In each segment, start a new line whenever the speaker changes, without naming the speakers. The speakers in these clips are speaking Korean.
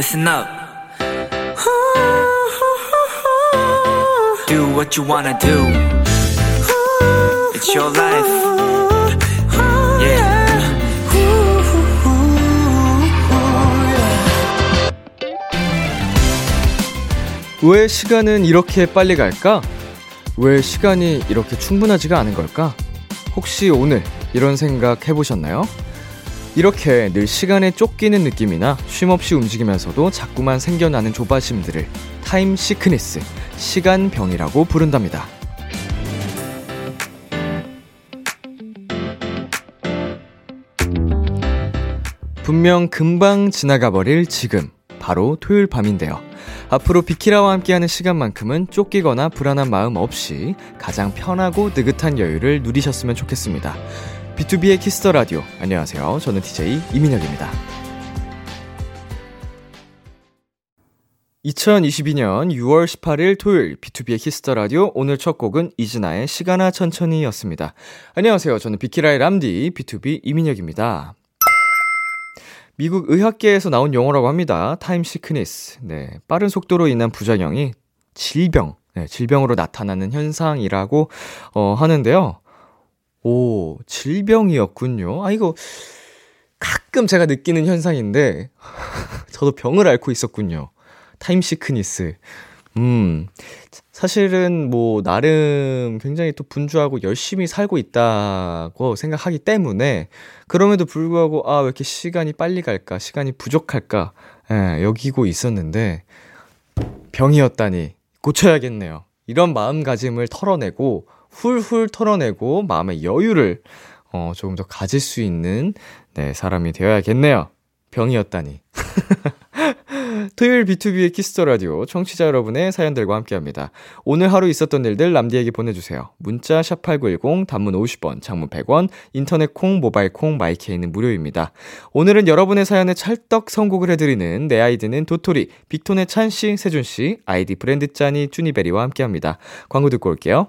listen up. Do what you wanna do. It's your life. Yeah.
왜 시간은 이렇게 빨리 갈까? 왜 시간이 이렇게 충분하지가 않은 걸까? 혹시 오늘 이런 생각 해보셨나요? 이렇게 늘 시간에 쫓기는 느낌이나 쉼없이 움직이면서도 자꾸만 생겨나는 조바심들을 time sickness, 시간병이라고 부른답니다. 분명 금방 지나가 버릴 지금, 바로 토요일 밤인데요. 앞으로 비키라와 함께하는 시간만큼은 쫓기거나 불안한 마음 없이 가장 편하고 느긋한 여유를 누리셨으면 좋겠습니다. B2B의 키스터 라디오. 안녕하세요. 저는 DJ 이민혁입니다. 2022년 6월 18일 토요일 B2B의 키스터 라디오 오늘 첫 곡은 이진아의 시간아 천천히였습니다. 안녕하세요. 저는 비키라의 람디 BTOB 이민혁입니다. 미국 의학계에서 나온 용어라고 합니다. Time sickness. 네. 빠른 속도로 인한 부작용이 질병, 네, 질병으로 나타나는 현상이라고 어, 하는데요. 오, 질병이었군요. 아, 이거 가끔 제가 느끼는 현상인데, 저도 병을 앓고 있었군요. Time sickness. 음, 사실은 뭐, 나름 굉장히 또 분주하고 열심히 살고 있다고 생각하기 때문에, 그럼에도 불구하고, 아, 왜 이렇게 시간이 빨리 갈까? 시간이 부족할까? 예, 여기고 있었는데, 병이었다니, 고쳐야겠네요. 이런 마음가짐을 털어내고, 훌훌 털어내고, 마음의 여유를, 어, 조금 더 가질 수 있는, 네, 사람이 되어야겠네요. 병이었다니. 토요일 B2B의 키스터 라디오 청취자 여러분의 사연들과 함께합니다. 오늘 하루 있었던 일들 남디에게 보내주세요. 문자 샵 #8910 단문 50원, 장문 100원, 인터넷 콩, 모바일 콩, My K는 무료입니다. 오늘은 여러분의 사연에 찰떡 선곡을 해드리는 내 아이디는 도토리, 빅톤의 찬 씨, 세준 씨, 아이디 브랜드 짠이 쭈니베리와 함께합니다. 광고 듣고 올게요.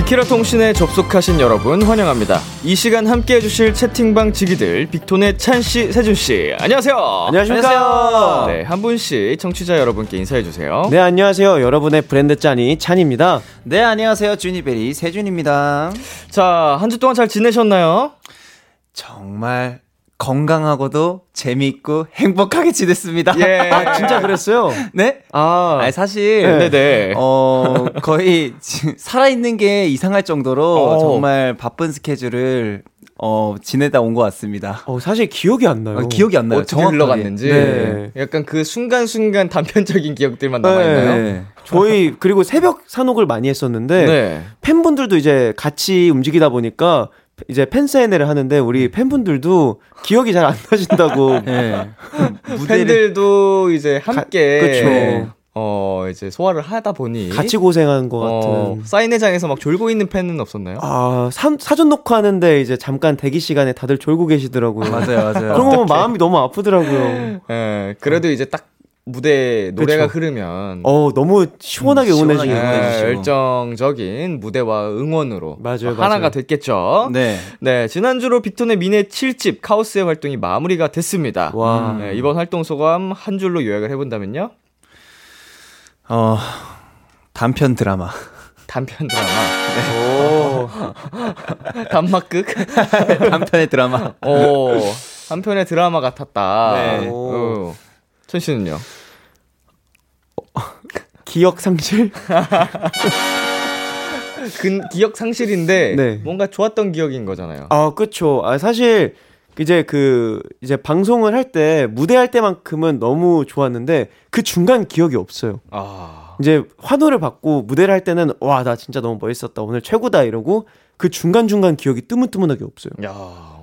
비키라 통신에 접속하신 여러분 환영합니다 이 시간 함께 해주실 채팅방 지기들 빅톤의 찬 씨 세준 씨 안녕하세요
안녕하십니까.
네, 한 분씩 청취자 여러분께 인사해 주세요
네, 안녕하세요. 여러분의 브랜드 짠이 찬입니다.
네, 안녕하세요. 주니베리 세준입니다.
자, 한 주 동안 잘 지내셨나요?
정말 건강하고도 재미있고 행복하게 지냈습니다.
예.
아, 진짜 그랬어요?
네?
아,
아니, 사실,
네. 네네.
어, 거의 지- 살아있는 게 이상할 정도로
어.
정말 바쁜 스케줄을 어, 지내다 온 것 같습니다.
어, 사실 기억이 안 나요.
어, 기억이 안 나요.
어떻게. 흘러갔는지
네.
약간 그 순간순간 단편적인 기억들만 남아있나요?
네.
저희 그리고 새벽 산옥을 많이 했었는데
네.
팬분들도 이제 같이 움직이다 보니까 이제 팬 사인회를 하는데 우리 팬분들도 기억이 잘 안 나신다고.
네.
팬들도 이제 함께
그쵸.
어 이제 소화를 하다 보니
같이 고생한 것
어,
같은.
사인회장에서 막 졸고 있는 팬은 없었나요?
아, 사, 사전 녹화하는데 이제 잠깐 대기 시간에 다들 졸고 계시더라고요.
맞아요, 맞아요.
그런 거 보면 마음이 너무 아프더라고요.
예, 그래도 이제 딱 무대 노래가
그쵸.
흐르면
어, 너무 시원하게
음,
응원해주고.
시원하게
예,
응원해 주시고.
열정적인 무대와 응원으로
맞아요,
하나가
맞아요.
됐겠죠.
네.
네, 지난주로 빅톤의 미네 7집 카오스의 활동이 마무리가 됐습니다.
와.
네, 이번 활동 소감 한 줄로 요약을 해 본다면요?
어, 단편 드라마.
단편 드라마.
오.
단막극?
한편의 드라마.
오, 한 편의 드라마 같았다.
네.
오. 천 씨는요?
기억 상실?
근, 기억 상실인데,
네.
뭔가 좋았던 기억인 거잖아요.
아, 그쵸. 아, 사실, 이제 그, 이제 방송을 할 때, 무대 할 때만큼은 너무 좋았는데, 그 중간 기억이 없어요.
아.
이제 환호를 받고 무대를 할 때는, 와, 나 진짜 너무 멋있었다. 오늘 최고다. 이러고, 그 중간중간 기억이 뜨문뜨문하게 없어요.
야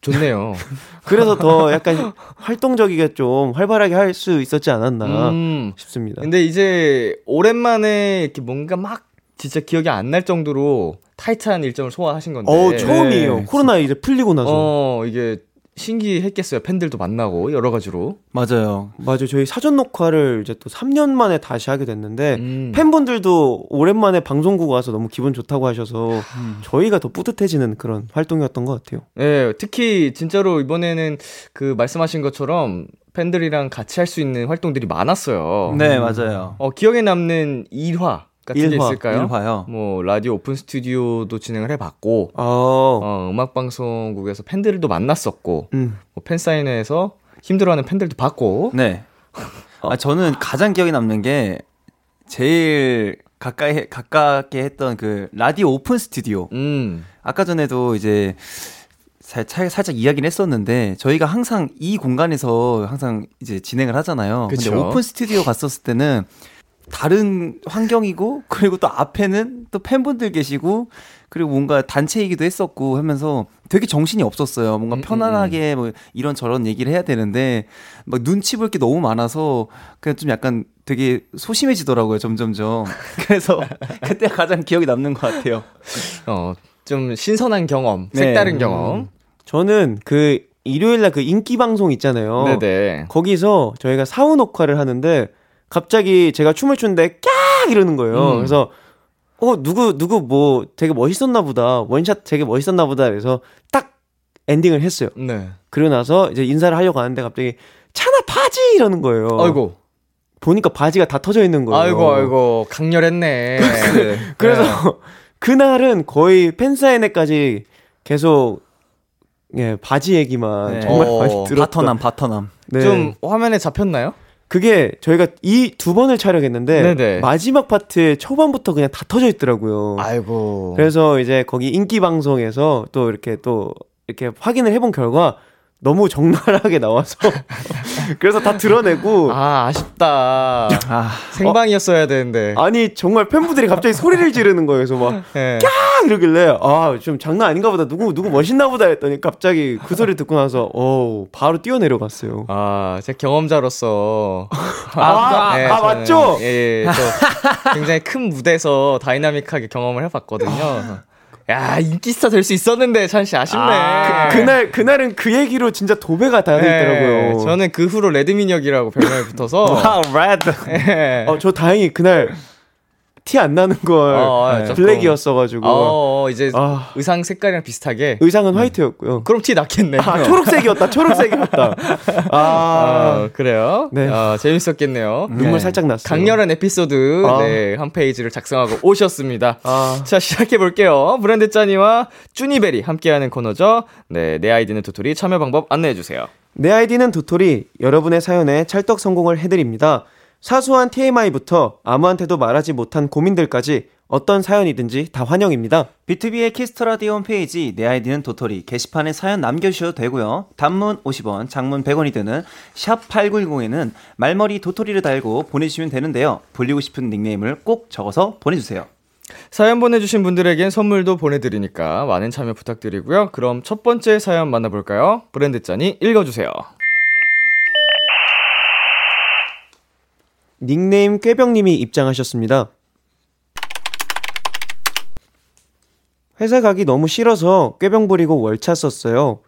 좋네요.
그래서 더 약간 활동적이게 좀 활발하게 할 수 있었지 않았나
음.
싶습니다.
근데 이제 오랜만에 이렇게 뭔가 막 진짜 기억이 안 날 정도로 타이트한 일정을 소화하신 건데.
어, 처음이에요.
네.
코로나 이제 풀리고 나서.
어, 이게 신기했겠어요. 팬들도 만나고 여러 가지로.
맞아요.
맞아요. 저희 사전 녹화를 이제 또 3년 만에 다시 하게 됐는데
음.
팬분들도 오랜만에 방송국 와서 너무 기분 좋다고 하셔서
음.
저희가 더 뿌듯해지는 그런 활동이었던 것 같아요.
예, 특히 진짜로 이번에는 그 말씀하신 것처럼 팬들이랑 같이 할 수 있는 활동들이 많았어요.
네, 맞아요.
어, 기억에 남는 일화 같은 게
일화,
있을까요?
일화요.
뭐 라디오 오픈 스튜디오도 진행을 해봤고,
아,
어, 음악 방송국에서 팬들도 만났었고,
음.
뭐 팬사인회에서 힘들어하는 팬들도 봤고,
네. 아, 저는 가장 기억에 남는 게 제일 가까이 가깝게 했던 그 라디오 오픈 스튜디오.
음,
아까 전에도 이제 살짝, 살짝 이야기를 했었는데 저희가 항상 이 공간에서 항상 이제 진행을 하잖아요.
그쵸.
근데 오픈 스튜디오 갔었을 때는 다른 환경이고 그리고 또 앞에는 또 팬분들 계시고 그리고 뭔가 단체이기도 했었고 하면서 되게 정신이 없었어요. 뭔가
음,
편안하게 뭐 이런 저런 얘기를 해야 되는데 막 눈치 볼 게 너무 많아서 그냥 좀 약간 되게 소심해지더라고요, 점점점. 그래서 그때 가장 기억이 남는 것 같아요.
어, 좀 신선한 경험,
네.
색다른 경험.
저는 그 일요일 날그 인기 방송 있잖아요.
네네.
거기서 저희가 사후 녹화를 하는데 갑자기 제가 춤을 추는데 깍 이러는 거예요.
음.
그래서 어 누구 누구 뭐 되게 멋있었나 보다 원샷 되게 멋있었나 보다 그래서 딱 엔딩을 했어요.
네.
그러고 나서 이제 인사를 하려고 하는데 갑자기 차나 바지 이러는 거예요.
아이고,
보니까 바지가 다 터져 있는 거예요.
아이고, 아이고, 강렬했네.
그래서
네.
그날은 거의 팬사인회까지 계속 예 바지 얘기만
네.
정말
어,
많이 들었던.
바터남, 바터남.
네.
좀 화면에 잡혔나요?
그게 저희가 이 두 번을 촬영했는데
네네.
마지막 파트에 초반부터 그냥 다 터져 있더라고요.
아이고.
그래서 이제 거기 인기 방송에서 또 이렇게 또 이렇게 확인을 해본 결과 너무 적나라하게 나와서 그래서 다 드러내고
아, 아쉽다.
아,
생방이었어야 되는데.
아니 정말 팬분들이 갑자기 소리를 지르는 거예요. 그래서 막
네.
딱 이러길래 아 좀 장난 아닌가 보다 누구 누구 멋있나 보다 했더니 갑자기 그 소리 듣고 나서 어 바로 뛰어내려갔어요.
아, 제 경험자로서.
아, 아,
네,
아,
저는,
맞죠?
예, 예. 또 굉장히 큰 무대에서 다이나믹하게 경험을 해봤거든요. 야, 인기스타 될 수 있었는데, 찬씨 아쉽네.
아, 그, 날 그날은 그 얘기로 진짜 도배가 다.
네, 저는 그 후로 레드민혁이라고 별명을 붙어서.
와 레드.
예.
어, 저 다행히 그날 티 안 나는 걸
어, 조금.
블랙이었어가지고
어, 이제
아.
의상 색깔이랑 비슷하게.
의상은 화이트였고요.
그럼 티 났겠네.
아, 초록색이었다. 초록색이었다. 아,
아, 그래요?
네.
아, 재밌었겠네요.
눈물
네.
살짝 났어요.
강렬한 에피소드
아.
네, 한 페이지를 작성하고 오셨습니다.
아.
자, 시작해 볼게요. 브랜드 짜니와 쭈니베리 함께하는 코너죠. 네, 내 아이디는 도토리 참여 방법 안내해 주세요.
내 아이디는 도토리. 여러분의 사연에 찰떡 선곡을 해드립니다. 사소한 TMI부터 아무한테도 말하지 못한 고민들까지 어떤 사연이든지 다 환영입니다.
비투비의 키스 더 라디오 홈페이지 내 아이디는 도토리 게시판에 사연 남겨주셔도 되고요. 단문 50원, 장문 100원이 드는 샵 8910에는 말머리 도토리를 달고 보내주시면 되는데요. 불리고 싶은 닉네임을 꼭 적어서 보내주세요.
사연 보내주신 분들에겐 선물도 보내드리니까 많은 참여 부탁드리고요. 그럼 첫 번째 사연 만나볼까요? 브랜드 짠이 읽어주세요.
닉네임 꾀병님이 입장하셨습니다. 회사 가기 너무 싫어서 꾀병 부리고 월차 썼어요.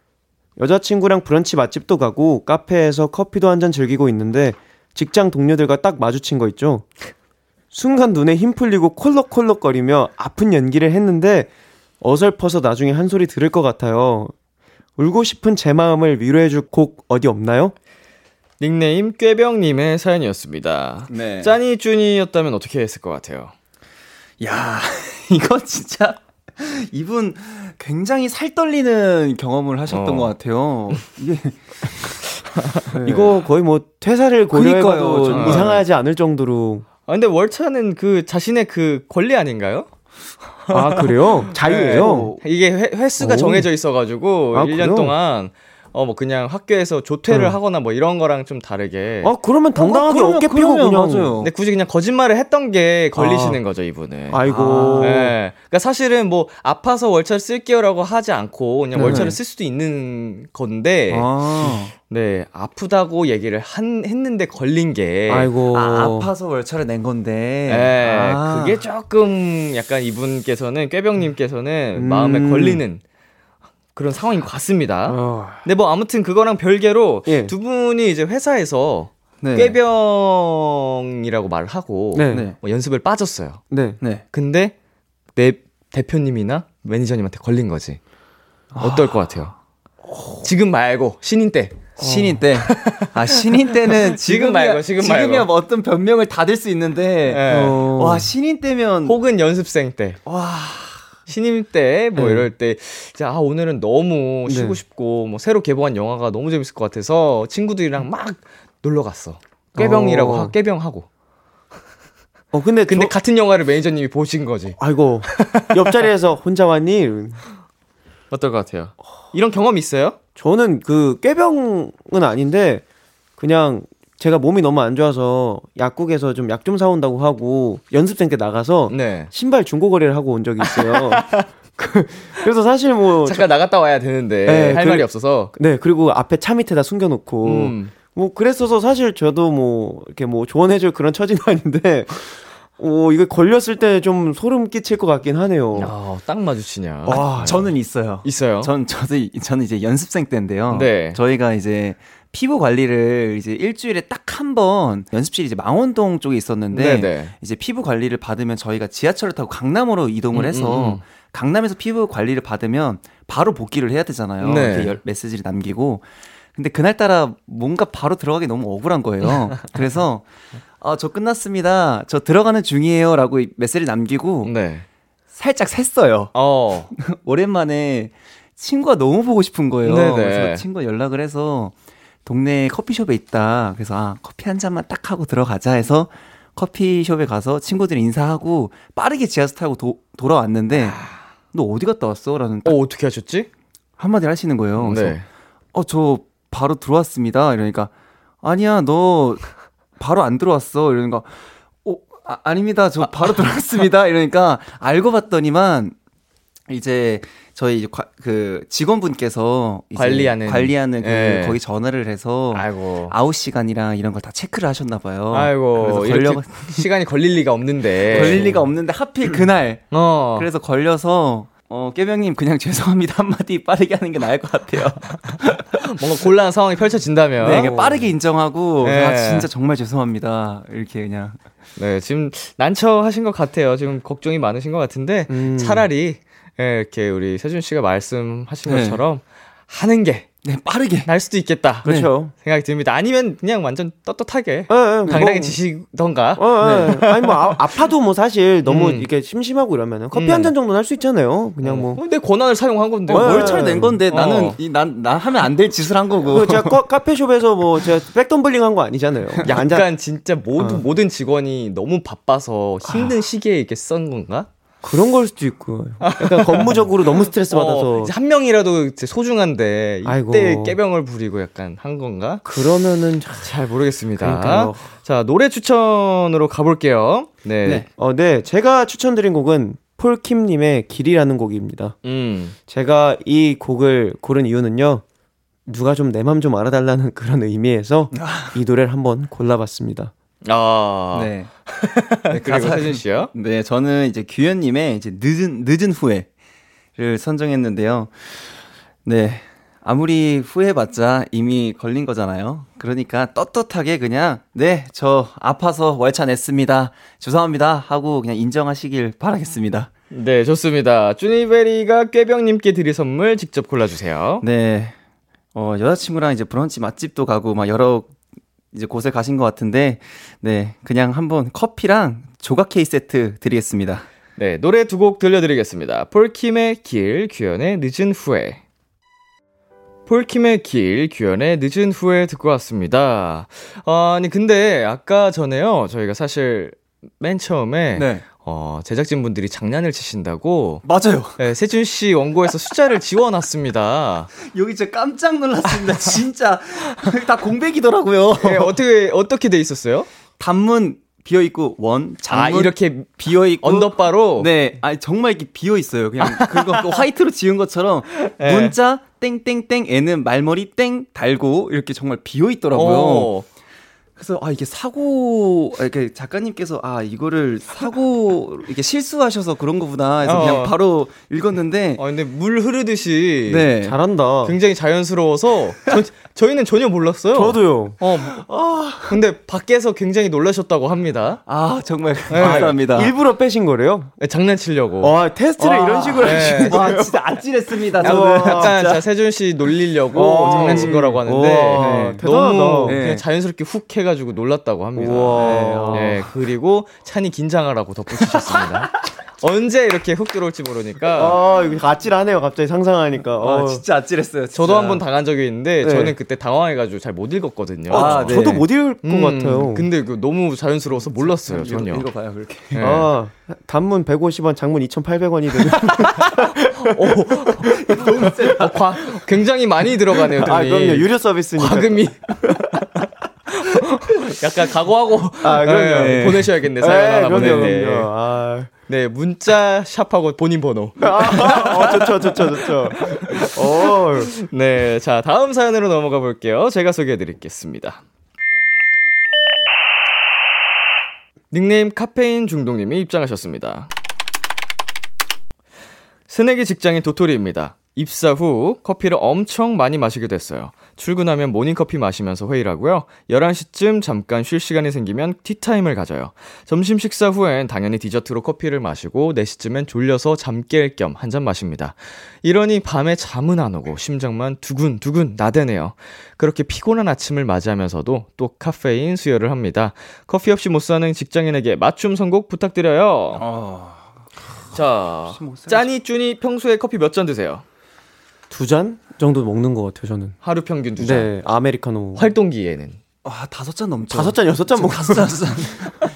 여자친구랑 브런치 맛집도 가고 카페에서 커피도 한 잔 즐기고 있는데 직장 동료들과 딱 마주친 거 있죠. 순간 눈에 힘 풀리고 콜록콜록거리며 아픈 연기를 했는데 어설퍼서 나중에 한 소리 들을 것 같아요. 울고 싶은 제 마음을 위로해줄 곡 어디 없나요?
닉네임 꾀병님의 사연이었습니다.
네.
짠이 쭈니였다면 어떻게 했을 것 같아요?
야, 이거 진짜 이분 굉장히 살 떨리는 경험을 하셨던
어.
것 같아요. 이게
이거 거의 뭐 퇴사를 고려해봐도
그러니까요.
이상하지 않을 정도로.
아, 근데 월차는 그 자신의 그 권리 아닌가요?
아 그래요? 자유예요.
이게 회, 횟수가
오.
정해져 있어가지고
아,
1년
그래요?
동안 어 뭐 그냥 학교에서 조퇴를
응.
하거나 뭐 이런 거랑 좀 다르게
아 그러면 당당하게
그러면-
어깨 피고 그냥.
맞아요.
근데 굳이 그냥 거짓말을 했던 게 걸리시는 거죠 이분은.
아이고.
네. 그러니까 사실은 뭐 아파서 월차를 쓸게요라고 하지 않고 그냥
네.
월차를 쓸 수도 있는 건데
아,
네 아프다고 얘기를 한 했는데 걸린 게
아이고.
아, 아파서 월차를 낸 건데.
네,
아.
그게 조금 약간 이분께서는 꾀병님께서는
음.
마음에 걸리는 그런 상황인 것 같습니다.
어.
근데 뭐 아무튼 그거랑 별개로
예.
두 분이 이제 회사에서
네.
꾀병이라고 말을 하고
네.
네.
뭐 연습을 빠졌어요.
네.
네.
근데 내 대표님이나 매니저님한테 걸린 거지. 어떨 것 같아요? 지금 말고 신인 때.
신인 때. 아, 신인 때는
지금
지금이야-
말고, 지금
지금이야
말고.
뭐 어떤 변명을 다댈수 있는데.
예.
어.
와, 신인 때면.
혹은 연습생 때.
와.
신인 때뭐
네.
이럴 때 진짜 아 오늘은 너무 쉬고
네.
싶고 뭐 새로 개봉한 영화가 너무 재밌을 것 같아서 친구들이랑 막 놀러 갔어. 꾀병이라고
어.
하, 꾀병하고.
어 근데
근데
저-
같은 영화를 매니저님이 보신 거지.
아이고 옆자리에서 혼자 왔니?
어떨 것 같아요? 이런 경험 있어요?
저는 그 꾀병은 아닌데 그냥 제가 몸이 너무 안 좋아서 약국에서 좀 약 좀 사온다고 하고 연습생 때 나가서
네.
신발 중고 거래를 하고 온 적이 있어요. 그- 그래서 사실 뭐
잠깐 나갔다 와야 되는데
네,
할
그-
말이 없어서.
네 그리고 앞에 차 밑에다 숨겨놓고
음.
뭐 그랬어서 사실 저도 뭐 이렇게 뭐 조언해줄 그런 처지는 아닌데 어 이거 걸렸을 때 좀 소름 끼칠 것 같긴 하네요.
아, 딱 마주치냐.
와
저는 있어요.
있어요.
전 저도 이- 저는 이제 연습생 때인데요.
네.
저희가 이제 피부 관리를 이제 일주일에 딱 한 번 연습실이 이제 망원동 쪽에 있었는데
네네.
이제 피부 관리를 받으면 저희가 지하철을 타고 강남으로 이동을
음,
해서
음, 음.
강남에서 피부 관리를 받으면 바로 복귀를 해야 되잖아요.
네.
이렇게 열- 메시지를 남기고 근데 그날따라 뭔가 바로 들어가기 너무 억울한 거예요. 그래서 아, 저 끝났습니다. 저 들어가는 중이에요라고 메시지를 남기고
네.
살짝 샜어요.
어.
오랜만에 친구가 너무 보고 싶은 거예요.
네네.
그래서 친구가 연락을 해서 동네 커피숍에 있다. 그래서 아, 커피 한 잔만 딱 하고 들어가자 해서 커피숍에 가서 친구들이 인사하고 빠르게 지하철 타고 도- 돌아왔는데 너 어디 갔다 왔어? 라는
어, 어떻게 하셨지?
한마디를 하시는 거예요. 그래서
네.
어, 저 바로 들어왔습니다. 이러니까 아니야, 너 바로 안 들어왔어. 이러니까 어, 아, 아닙니다. 저 바로 들어왔습니다. 이러니까 알고 봤더니만 이제 저희 과- 그 직원분께서
관리하는.
관리하는 그
예.
거기 전화를 해서
아이고.
아웃 시간이랑 이런 걸 다 체크를 하셨나 봐요.
아이고.
그래서 걸려
시간이 걸릴 리가 없는데.
걸릴 리가 없는데 하필 그날
어.
그래서 걸려서 어, 깨병님 그냥 죄송합니다 한마디 빠르게 하는 게 나을 것 같아요.
뭔가 곤란한 상황이 펼쳐진다면.
네, 빠르게 인정하고
네.
아 진짜 정말 죄송합니다 이렇게 그냥
네, 지금 난처하신 것 같아요. 지금 걱정이 많으신 것 같은데
음.
차라리 예, 이렇게 우리 세준 씨가 말씀하신
네.
것처럼 하는
게날네 빠르게
수도 있겠다.
그렇죠.
생각이 듭니다. 아니면 그냥 완전 떳떳하게
예, 예,
당당히
뭐-
지시던가.
어, 예. 아니 뭐 아, 아파도 뭐 사실 너무
음.
이렇게 심심하고 이러면은 커피
음.
한잔 정도는 할 수 있잖아요. 그냥 뭐.
어, 내 권한을 사용한 건데.
어,
뭘
예.
월차를 낸 건데
어.
나는 난난 하면 안 될 짓을 한 거고
그 제가 카- 카페숍에서 뭐 제가 백덤블링 한 거 아니잖아요.
약간 진짜 모든
어.
모든 직원이 너무 바빠서 힘든 시기에 이렇게 쓴 건가?
그런 걸 수도 있고. 약간 업무적으로 너무 스트레스 받아서
어, 한 명이라도 소중한데 이때
아이고.
깨병을 부리고 약간 한 건가?
그러면은 참-
잘 모르겠습니다.
그러니까요.
자, 노래 추천으로 가볼게요. 네.
네.
어, 네. 제가 추천드린 곡은 폴킴님의 길이라는 곡입니다.
음.
제가 이 곡을 고른 이유는요. 누가 좀 내 맘 좀 알아달라는 그런 의미에서 이 노래를 한번 골라봤습니다.
아.
네.
네, 그리고 세준 씨요?
네, 저는 이제 규현님의 이제 늦은 늦은 후회를 선정했는데요. 네, 아무리 후회봤자 이미 걸린 거잖아요. 그러니까 떳떳하게 그냥 네, 저 아파서 월차 냈습니다. 죄송합니다 하고 그냥 인정하시길 바라겠습니다.
네, 좋습니다. 쭈니베리가 꾀병님께 드릴 선물 직접 골라주세요.
네, 어 여자친구랑 이제 브런치 맛집도 가고 막 여러 이제 곳에 가신 것 같은데 네, 그냥 한번 커피랑 조각 케이크 세트 드리겠습니다.
네, 노래 두 곡 들려드리겠습니다. 폴킴의 길, 규현의 늦은 후에. 폴킴의 길, 규현의 늦은 후에 듣고 왔습니다. 아, 아니, 근데 아까 전에요, 저희가 사실 맨 처음에,
네.
어, 제작진분들이 장난을 치신다고,
맞아요.
네, 세준 씨 원고에서 숫자를 지워놨습니다.
여기 진짜 깜짝 놀랐습니다. 진짜 다 공백이더라고요.
네, 어떻게, 어떻게 돼 있었어요?
단문 비어 있고 원, 장문
아, 이렇게
비어 있고
underbar로?
네, 아니 정말 이렇게 비어 있어요. 그냥 그거 그 화이트로 지은 것처럼
네.
문자 땡땡땡 애는 말머리 땡 달고 이렇게 정말 비어 있더라고요.
어,
그래서 아 이게 사고 아, 이렇게 작가님께서 아 이거를 사고 이게 실수하셔서 그런 거구나 해서
어.
그냥 바로 읽었는데
아, 근데 물 흐르듯이.
네.
잘한다.
굉장히 자연스러워서 저, 저희는 전혀 몰랐어요.
저도요.
어, 근데 밖에서 굉장히 놀라셨다고 합니다.
아 정말
네.
감사합니다.
일부러 빼신 거래요?
네, 장난치려고.
와, 테스트를
와,
이런 식으로
네.
하시는 거예요?
와 진짜 아찔했습니다.
약간,
저는
약간
진짜.
자, 세준 씨 놀리려고
어.
장난친 거라고 하는데
와,
네,
대단하다.
너무
네.
그냥 자연스럽게 훅 해가 지고 놀랐다고 합니다. 네, 네, 그리고 찬이 긴장하라고 덧붙이셨습니다. 언제 이렇게 훅 들어올지 모르니까
아, 이거 아찔하네요. 갑자기 상상하니까.
아
어.
진짜 아찔했어요. 진짜.
저도 한 번 당한 적이 있는데
네.
저는 그때 당황해가지고 잘 못 읽었거든요.
어,
아, 네.
저도 못 읽을 것
음,
같아요.
근데 그 너무 자연스러워서 몰랐어요 전혀.
이거 봐요 그렇게.
네.
아, 단문 150원, 장문 2,800원이 되는.
어, 과, 굉장히 많이 들어가네요.
아,
돈이.
그럼요. 유료 서비스니까.
과금이. 약간 각오하고
아, 그럼요.
네, 보내셔야겠네
네,
사연 하나
그럼요,
보낼 때.
아,
네 문자 샵하고 본인 번호.
어, 좋죠, 좋죠, 좋죠. 어,
네, 자 다음 사연으로 넘어가 볼게요. 제가 소개해 드리겠습니다. 닉네임 카페인 중독님이 입장하셨습니다. 새내기 직장인 도토리입니다. 입사 후 커피를 엄청 많이 마시게 됐어요. 출근하면 모닝커피 마시면서 회의를 하고요. 11시쯤 잠깐 쉴 시간이 생기면 티타임을 가져요. 점심 식사 후엔 당연히 디저트로 커피를 마시고 4시쯤엔 졸려서 잠 깰 겸 한 잔 마십니다. 이러니 밤에 잠은 안 오고 심장만 두근두근 나대네요. 그렇게 피곤한 아침을 맞이하면서도 또 카페인 수혈을 합니다. 커피 없이 못 사는 직장인에게 맞춤 선곡 부탁드려요.
아,
자, 짜니 쭈니 평소에 커피 몇 잔 드세요?
두 잔 정도 먹는 것 같아요, 저는.
하루 평균 두 잔.
네, 아메리카노.
활동기에는
아 다섯 잔 넘죠.
다섯 잔, 여섯 잔 먹
다섯 잔.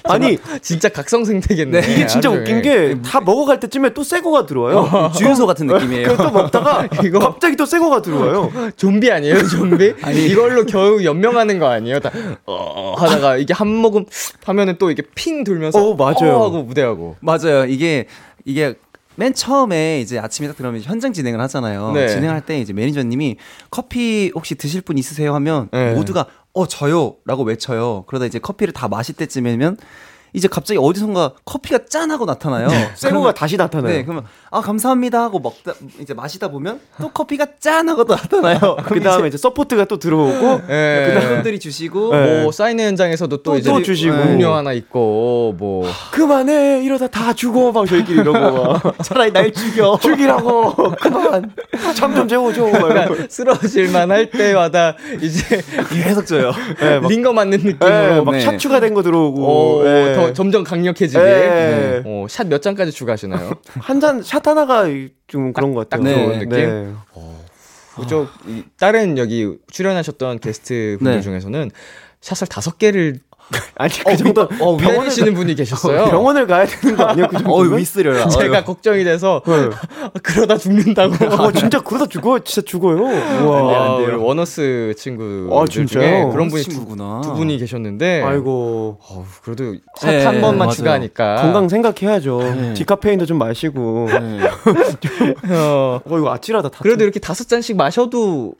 아니,
진짜 각성생태겠네.
이게 진짜
하루에.
웃긴 게 다 먹어갈 때쯤에 또 새 거가 들어와요.
주유소 같은 느낌이에요.
그또 먹다가
이거-
갑자기 또 새 거가 들어와요.
좀비 아니에요, 좀비? 이걸로 겨우 연명하는 거 아니에요? 다, 어, 하다가 이게 한 모금 하면은 또 이게 핑 돌면서.
어, 맞아요.
어 하고 무대하고.
맞아요. 이게 이게 맨 처음에 이제 아침에 딱 들어오면 현장 진행을 하잖아요.
네.
진행할 때 이제 매니저님이 커피 혹시 드실 분 있으세요 하면
네.
모두가 어 저요라고 외쳐요. 그러다 이제 커피를 다 마실 때쯤이면 이제 갑자기 어디선가 커피가 짠하고 나타나요.
새 거가 다시 나타나요.
네, 그러면 아 감사합니다 하고 먹다 이제 마시다 보면 또 커피가 짠하고 또 나타나요.
그 다음에 이제 support가 또 들어오고
예.
그다음 분들이 주시고
네.
뭐 사인회 현장에서도 또,
또,
이제
또 주시고.
음료 하나 있고 뭐
그만해 이러다 다 죽어 막 저희끼리 이러고 막
차라리 날 죽여.
죽이라고 그만 잠좀 재워줘 막 이러고.
약간 쓰러질 만 할 때마다 이제
계속 줘요.
네, 막,
링거 맞는
네,
느낌으로
막
네.
샷추가 된 거 들어오고
오,
네.
더 점점 강력해지게.
네.
어, 샷몇 잔까지 추가하시나요?
한 잔 샷 하나가 좀 그런 것 같아요.
딱
좋은
느낌?
네.
그쪽 이 다른 여기 출연하셨던 게스트 분들
네.
중에서는 샷을 다섯 개를
아니 그 정도
어,
병원을
위하시는 분이 계셨어요.
병원을 가야 되는 거 아니에요?
그어
정도면?
위스려라.
제가 걱정이 돼서
네.
그러다 죽는다고.
어, 진짜 그러다 죽어 진짜 죽어요.
아,
우와.
우리 원어스 친구
아, 진짜요?
중에 그런 분이 두,
친구구나.
두 분이 계셨는데
아이고
어우, 그래도 샷
네,
한 번만
맞아요.
추가하니까
건강 생각해야죠.
네.
디카페인도 좀 마시고.
네.
어,
어 이거 아찔하다. 다
그래도 이렇게 다섯 잔씩 마셔도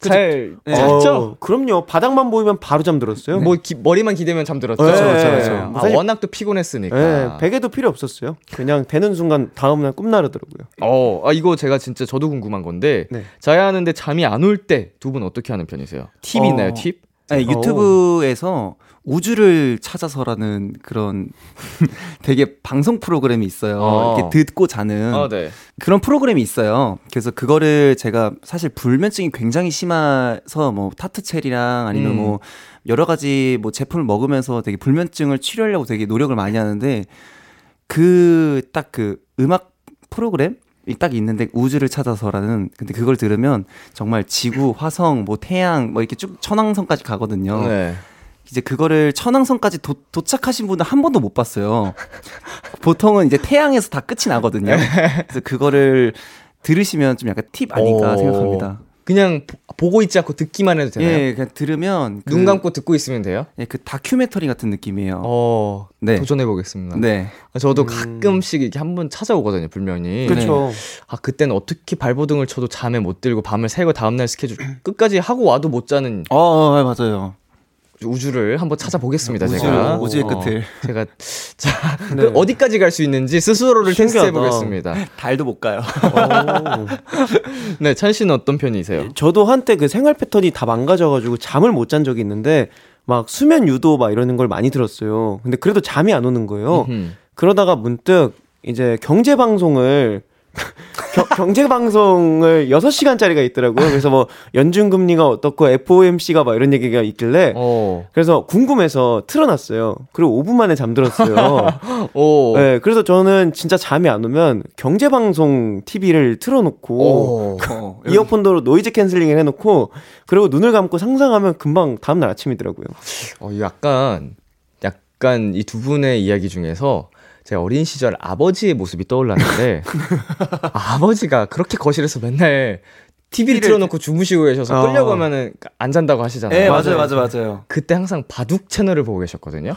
잘
네.
잤죠?
어, 그럼요. 바닥만 보이면 바로 잠들었어요.
뭐 기- 머리만 기대면 잠들었죠.
네,
그렇죠,
그렇죠,
그렇죠.
그렇죠.
아,
사실-
워낙 또 피곤했으니까.
네, 베개도 필요 없었어요. 그냥 되는 순간 다음 날 꿈나르더라고요.
어, 아, 이거 제가 진짜 저도 궁금한 건데
네.
자야 하는데 잠이 안 올 때 두 분 어떻게 하는 편이세요? 팁
어.
있나요? 팁?
아니,
어.
유튜브에서 우주를 찾아서라는 그런 되게 방송 프로그램이 있어요.
어.
이렇게 듣고 자는
아, 네.
그런 프로그램이 있어요. 그래서 그거를 제가 사실 불면증이 굉장히 심해서 뭐 타투첼이랑 아니면
음.
그딱그 음악 프로그램 딱 있는데 우주를 찾아서라는 근데 그걸 들으면 정말 지구, 화성, 뭐 태양 뭐 이렇게 쭉 천왕성까지 가거든요.
네.
이제 그거를 천왕성까지 도, 도착하신 분은 한 번도 못 봤어요. 보통은 이제 태양에서 다 끝이 나거든요. 그래서 그거를 들으시면 좀 약간 팁 아닐까
오.
생각합니다.
그냥 보- 보고 있지 않고 듣기만 해도 되나요?
예, 그냥 들으면 그,
눈 감고 듣고 있으면 돼요?
예, 그 다큐멘터리 같은 느낌이에요.
어,
네.
도전해 보겠습니다.
네.
저도
음.
가끔씩 이렇게 한 번 찾아오거든요, 불면이.
그렇죠.
아, 그때는 어떻게 발버둥을 쳐도 잠에 못 들고 밤을 새고 다음 날 스케줄 끝까지 하고 와도 못 자는
어, 어, 맞아요.
우주를 한번 찾아보겠습니다,
우주,
제가.
우주의
어,
끝을.
제가, 자,
네.
그 어디까지 갈 수 있는지 스스로를 테스트해. 보겠습니다.
달도 못 가요.
오.
네, 찬 씨는 어떤 편이세요?
저도 한때 그 생활 패턴이 다 망가져가지고 잠을 못 잔 적이 있는데 막 수면 유도 막 이러는 걸 많이 들었어요. 근데 그래도 잠이 안 오는 거예요. 그러다가 문득 이제 경제 방송을 경제 방송을 6시간짜리가 있더라고요. 그래서 뭐 연준 금리가 어떻고 FOMC가 막 이런 얘기가 있길래
어,
그래서 궁금해서 틀어놨어요. 그리고 5분 만에 잠들었어요.
오,
네, 그래서 저는 진짜 잠이 안 오면 경제 방송 TV를 틀어놓고
오.
어,
이어폰으로 noise canceling을 해놓고 그리고 눈을 감고 상상하면 금방 다음날 아침이더라고요.
어, 약간, 약간 이 두 분의 이야기 중에서 제 어린 시절 아버지의 모습이 떠올랐는데, 아버지가 그렇게 거실에서 맨날 TV를 틀어놓고 주무시고 계셔서
어.
끌려가면은 안 잔다고 하시잖아요.
네, 맞아요, 맞아요, 맞아요.
그때 항상 바둑 채널을 보고 계셨거든요.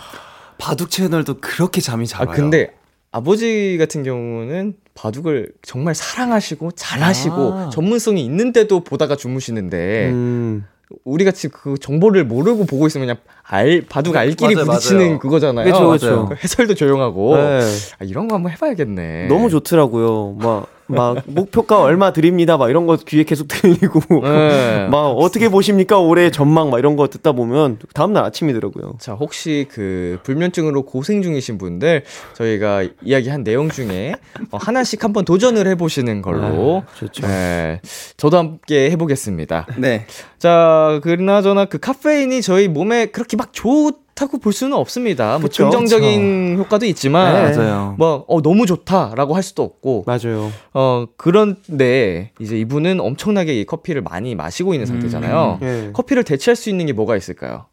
바둑 채널도 그렇게 잠이 잘
아,
와요.
근데 아버지 같은 경우는 바둑을 정말 사랑하시고 잘하시고
아.
전문성이 있는데도 보다가 주무시는데
음,
우리 같이 그 정보를 모르고 보고 있으면 그냥 알 바둑 알끼리
맞아요,
부딪히는
맞아요.
그거잖아요.
그쵸, 그쵸.
맞아요. 해설도 조용하고
네.
아, 이런 거 한번 해봐야겠네.
너무 좋더라고요. 막, 막, 목표가 얼마 드립니다. 막 이런 거 귀에 계속 들리고.
네.
막, 어떻게 보십니까? 올해 전망 막 이런 거 듣다 보면 다음날 아침이더라고요.
자, 혹시 그 불면증으로 고생 중이신 분들 저희가 이야기한 내용 중에 어, 하나씩 한번 도전을 해보시는 걸로.
아, 좋죠.
네, 저도 함께 해보겠습니다.
네.
자, 그나저나 그 카페인이 저희 몸에 그렇게 막 좋 다고 볼 수는 없습니다. 뭐
그쵸,
긍정적인 효과도 있지만
네.
맞아요.
뭐 어, 너무 좋다라고 할 수도 없고
맞아요.
어 그런데 이제 이분은 엄청나게 이 커피를 많이 마시고 있는 상태잖아요.
예.
커피를 대체할 수 있는 게 뭐가 있을까요?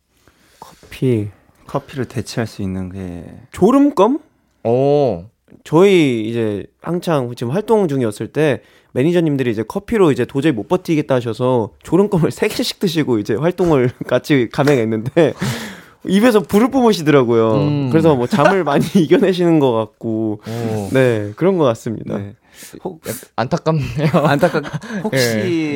커피.
커피를 대체할 수 있는 게
졸음껌?
어,
저희 이제 한창 지금 활동 중이었을 때 매니저님들이 이제 커피로 이제 도저히 못 버티겠다 하셔서 졸음껌을 세 개씩 드시고 이제 활동을 같이 감행했는데 입에서 불을 뿜으시더라고요.
음.
그래서 뭐 잠을 많이 이겨내시는 것 같고
어,
네 그런 것 같습니다.
네. 혹,
안타깝네요.
안타깝 혹시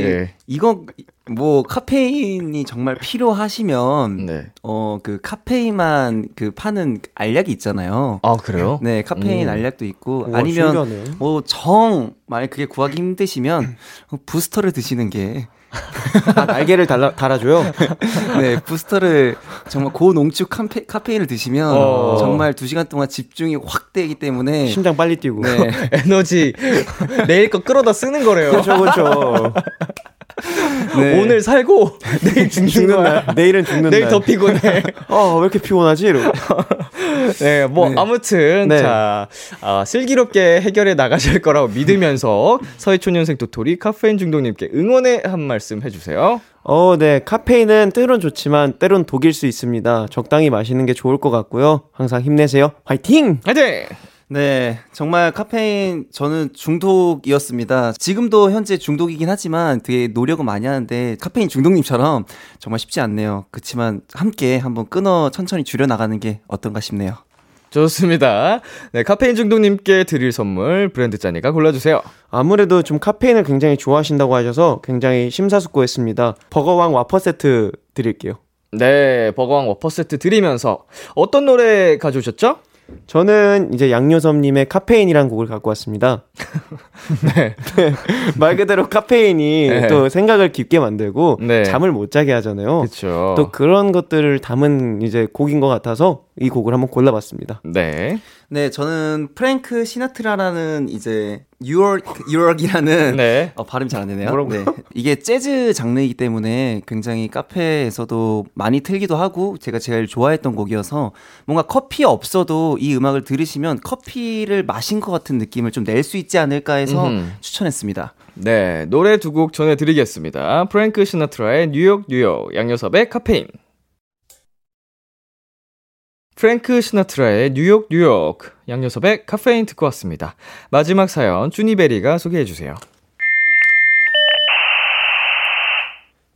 예, 예.
이거 뭐 카페인이 정말 필요하시면
네.
어그 카페인만 그 파는 알약이 있잖아요.
아 그래요?
네, 카페인
음.
알약도 있고
우와,
아니면. 뭐 정 만약 그게 구하기 힘드시면 부스터를 드시는 게
아, 날개를 달라, 달아줘요.
네, 부스터를 정말 고농축 카페, 카페인을 드시면
어.
정말 두 시간 동안 집중이 확 되기 때문에
심장 빨리 뛰고.
네.
에너지 내일 거 끌어다 쓰는 거래요.
그렇죠, 그렇죠.
네.
오늘 살고 내일 죽는.
날, 내일은 죽는
내일
날.
더 피곤해.
어, 왜 이렇게 피곤하지? 이러고.
네, 뭐
네.
아무튼
네.
자 아, 슬기롭게 해결해 나가실 거라고 믿으면서 서해초년생 도토리 카페인 중독님께 응원의 한 말씀 해 주세요.
어, 네. 카페인은 때론 좋지만 때론 독일 수 있습니다. 적당히 마시는 게 좋을 것 같고요. 항상 힘내세요. 화이팅!
화이팅!
네, 정말 카페인 저는 중독이었습니다. 지금도 현재 중독이긴 하지만 되게 노력은 많이 하는데 카페인 중독님처럼 정말 쉽지 않네요. 그렇지만 함께 한번 끊어 천천히 줄여 나가는 게 어떤가 싶네요.
좋습니다. 네, 카페인 중독님께 드릴 선물 브랜드 짜니가 골라주세요.
아무래도 좀 카페인을 굉장히 좋아하신다고 하셔서 굉장히 심사숙고했습니다. 버거왕 와퍼 세트 드릴게요.
네, 버거왕 워퍼 세트 드리면서 어떤 노래 가져오셨죠?
저는 이제 양요섭님의 카페인이란 곡을 갖고 왔습니다.
네.
말 그대로 카페인이
네.
또 생각을 깊게 만들고
네.
잠을 못 자게 하잖아요.
그렇죠.
또 그런 것들을 담은 이제 곡인 것 같아서 이 곡을 한번 골라봤습니다.
네.
네, 저는 프랭크 시나트라라는 이제 뉴욕 뉴욕이라는
네.
어, 발음 잘 안 되네요.
뭐라고요?
네. 이게 재즈 장르이기 때문에 굉장히 카페에서도 많이 틀기도 하고 제가 제일 좋아했던 곡이어서 뭔가 커피 없어도 이 음악을 들으시면 커피를 마신 것 같은 느낌을 좀 낼 수 있지 않을까 해서
음흠.
추천했습니다.
네, 노래 두 곡 전해드리겠습니다. 프랭크 시나트라의 뉴욕 뉴욕, 양요섭의 카페인. 프랭크 시나트라의 뉴욕 뉴욕, 양요섭의 카페인 듣고 왔습니다. 마지막 사연 쭈니베리가 소개해 주세요.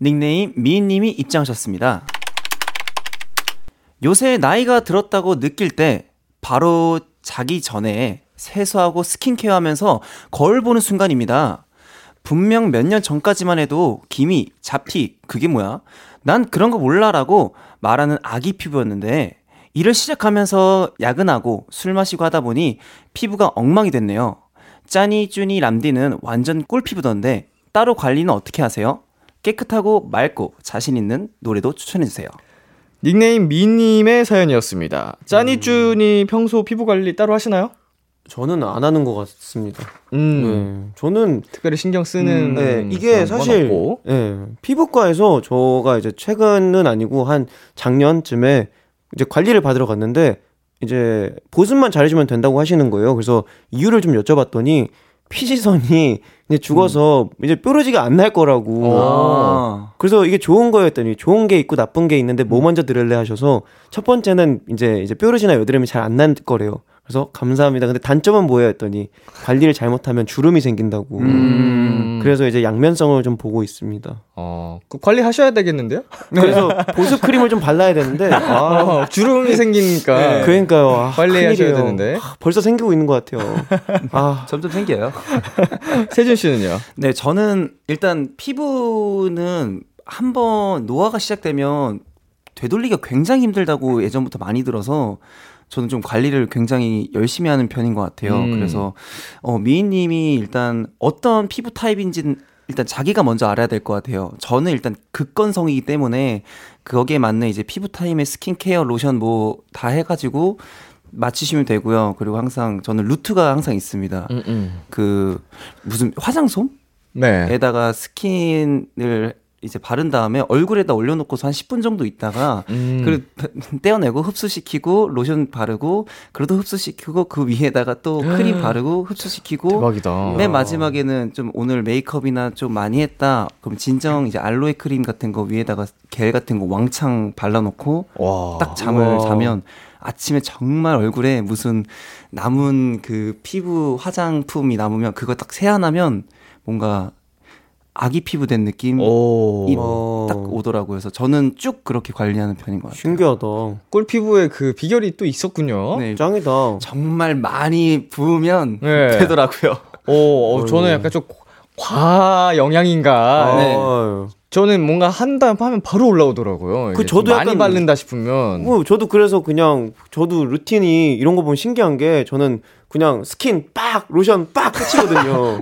닉네임 미인님이 입장하셨습니다. 요새 나이가 들었다고 느낄 때 바로 자기 전에 세수하고 스킨케어 하면서 거울 보는 순간입니다. 분명 몇 년 전까지만 해도 기미, 잡티, 그게 뭐야? 난 그런 거 몰라라고 말하는 아기 피부였는데 일을 시작하면서 야근하고 술 마시고 하다 보니 피부가 엉망이 됐네요. 짜니, 쭈니, 람디는 완전 꿀피부던데 따로 관리는 어떻게 하세요? 깨끗하고 맑고 자신 있는 노래도 추천해주세요.
닉네임 미님의 사연이었습니다. 짜니쭈니 평소 피부 관리 따로 하시나요?
저는 안 하는 것 같습니다.
음,
네. 저는
특별히 신경 쓰는
네, 이게 사실. 예, 피부과에서 저가 이제 최근은 아니고 한 작년쯤에 이제 관리를 받으러 갔는데 이제 보습만 잘해주면 된다고 하시는 거예요. 그래서 이유를 좀 여쭤봤더니 피지선이 이제 죽어서 이제 뾰루지가 안 날 거라고.
어.
그래서 이게 좋은 거였더니 좋은 게 있고 나쁜 게 있는데 뭐 먼저 들을래 하셔서 첫 번째는 이제 이제 뾰루지나 여드름이 잘 안 날 거래요. 그래서 감사합니다. 근데 단점은 뭐예요 했더니 관리를 잘못하면 주름이 생긴다고.
음.
그래서 이제 양면성을 좀 보고 있습니다.
어, 그 관리하셔야 되겠는데요?
그래서 보습 크림을 좀 발라야 되는데 아,
어, 주름이 생기니까
그러니까요. 아,
관리하셔야. 되는데.
아, 벌써 생기고 있는 것 같아요. 아,
점점 생겨요.
세준 씨는요?
네, 저는 일단 피부는 한번 노화가 시작되면 되돌리기가 굉장히 힘들다고 예전부터 많이 들어서 저는 좀 관리를 굉장히 열심히 하는 편인 것 같아요.
음.
그래서 어, 미인님이 일단 어떤 피부 타입인지는 일단 자기가 먼저 알아야 될 것 같아요. 저는 일단 극건성이기 때문에 거기에 맞는 이제 피부 타입의 스킨케어, 로션 뭐 다 해가지고 맞추시면 되고요. 그리고 항상 저는 루트가 항상 있습니다.
음, 음.
그 무슨 화장솜?
네.
에다가 스킨을 이제 바른 다음에 얼굴에다 올려놓고서 한 10분 정도 있다가
음.
그 떼어내고 흡수시키고 로션 바르고 그래도 흡수시키고 그 위에다가 또 크림 바르고 흡수시키고
대박이다.
맨 마지막에는 좀 오늘 메이크업이나 좀 많이 했다 그럼 진정 이제 알로에 크림 같은 거 위에다가 겔 같은 거 왕창 발라놓고
와.
딱 잠을
우와.
자면 아침에 정말 얼굴에 무슨 남은 그 피부 화장품이 남으면 그거 딱 세안하면 뭔가 아기 피부 된 느낌
오.
이-
어.
딱 오더라고요. 그래서 저는 쭉 그렇게 관리하는 편인 것 같아요.
신기하다.
꿀 피부에 그 비결이 또 있었군요.
네,
짱이다.
정말 많이 부으면
네.
되더라고요.
오, 어, 저는 약간 좀 과영양인가.
네.
아유.
저는 뭔가 한다 하면 바로 올라오더라고요.
그 저도
좀 많이
약간-
바른다 싶으면.
어, 저도 그래서 그냥 저도 루틴이 이런 거 보면 신기한 게 저는 그냥 스킨 빡 로션 빡 끝이거든요.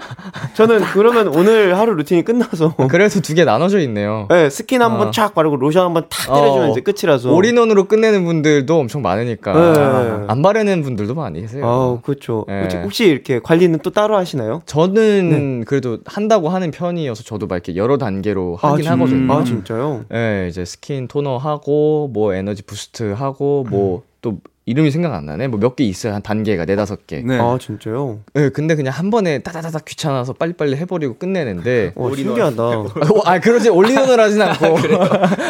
저는 그러면 오늘 하루 루틴이 끝나서
그래서 두 개 나눠져 있네요.
네, 스킨 한번
어.
촥 바르고 로션 한번 탁 때려주면
어.
이제 끝이라서.
all-in-one으로 끝내는 분들도 엄청 많으니까
네.
안 바르는 분들도 많이 계세요.
아, 그렇죠.
네.
혹시, 이렇게 관리는 또 따로 하시나요?
저는 그래도 한다고 하는 편이어서 저도 막 이렇게 여러 단계로 하긴
진-
하거든요.
아, 진짜요?
네, 이제 스킨 토너 하고 뭐 energy boost 하고 뭐또 이름이 생각 안 나네. 뭐 몇 개 있어요. 한 단계가 네 다섯 개.
네.
아, 진짜요?
네, 근데 그냥 한 번에 따다다닥 귀찮아서 빨리빨리 해버리고 끝내는데.
와, 신기하다.
어, 아, 그러지 all-in-one을 하진 않고.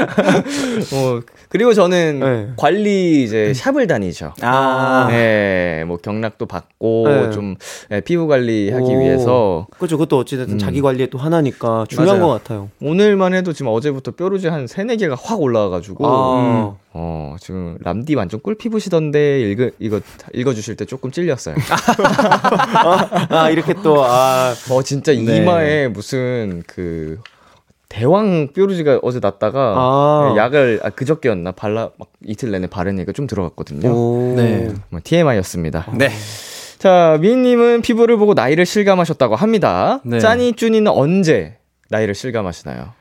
어, 그리고 저는
네.
관리 이제 샵을 다니죠.
아,
네, 뭐 경락도 받고
네.
좀 네, 피부 관리하기
오.
위해서
그렇죠. 그것도 어찌됐든
음.
자기 관리에 또 하나니까 중요한
맞아요.
것 같아요.
오늘만 해도 지금 어제부터 뼈루지 한 세네 개가 확 올라와가지고
아.
어 지금 람디 완전 꿀 피부시던데 읽어 이거 읽어 주실 때 조금 찔렸어요.
아, 이렇게 또, 아.
어 진짜
네.
이마에 무슨 그 대왕 뾰루지가 어제 났다가
아.
약을 아, 그저께였나 발라 막 이틀 내내 바르니까 좀 들어갔거든요.
오.
네.
뭐 TMI였습니다.
네.
자 미인님은 피부를 보고 나이를 실감하셨다고 합니다.
네.
짜니 쭈니는 언제 나이를 실감하시나요?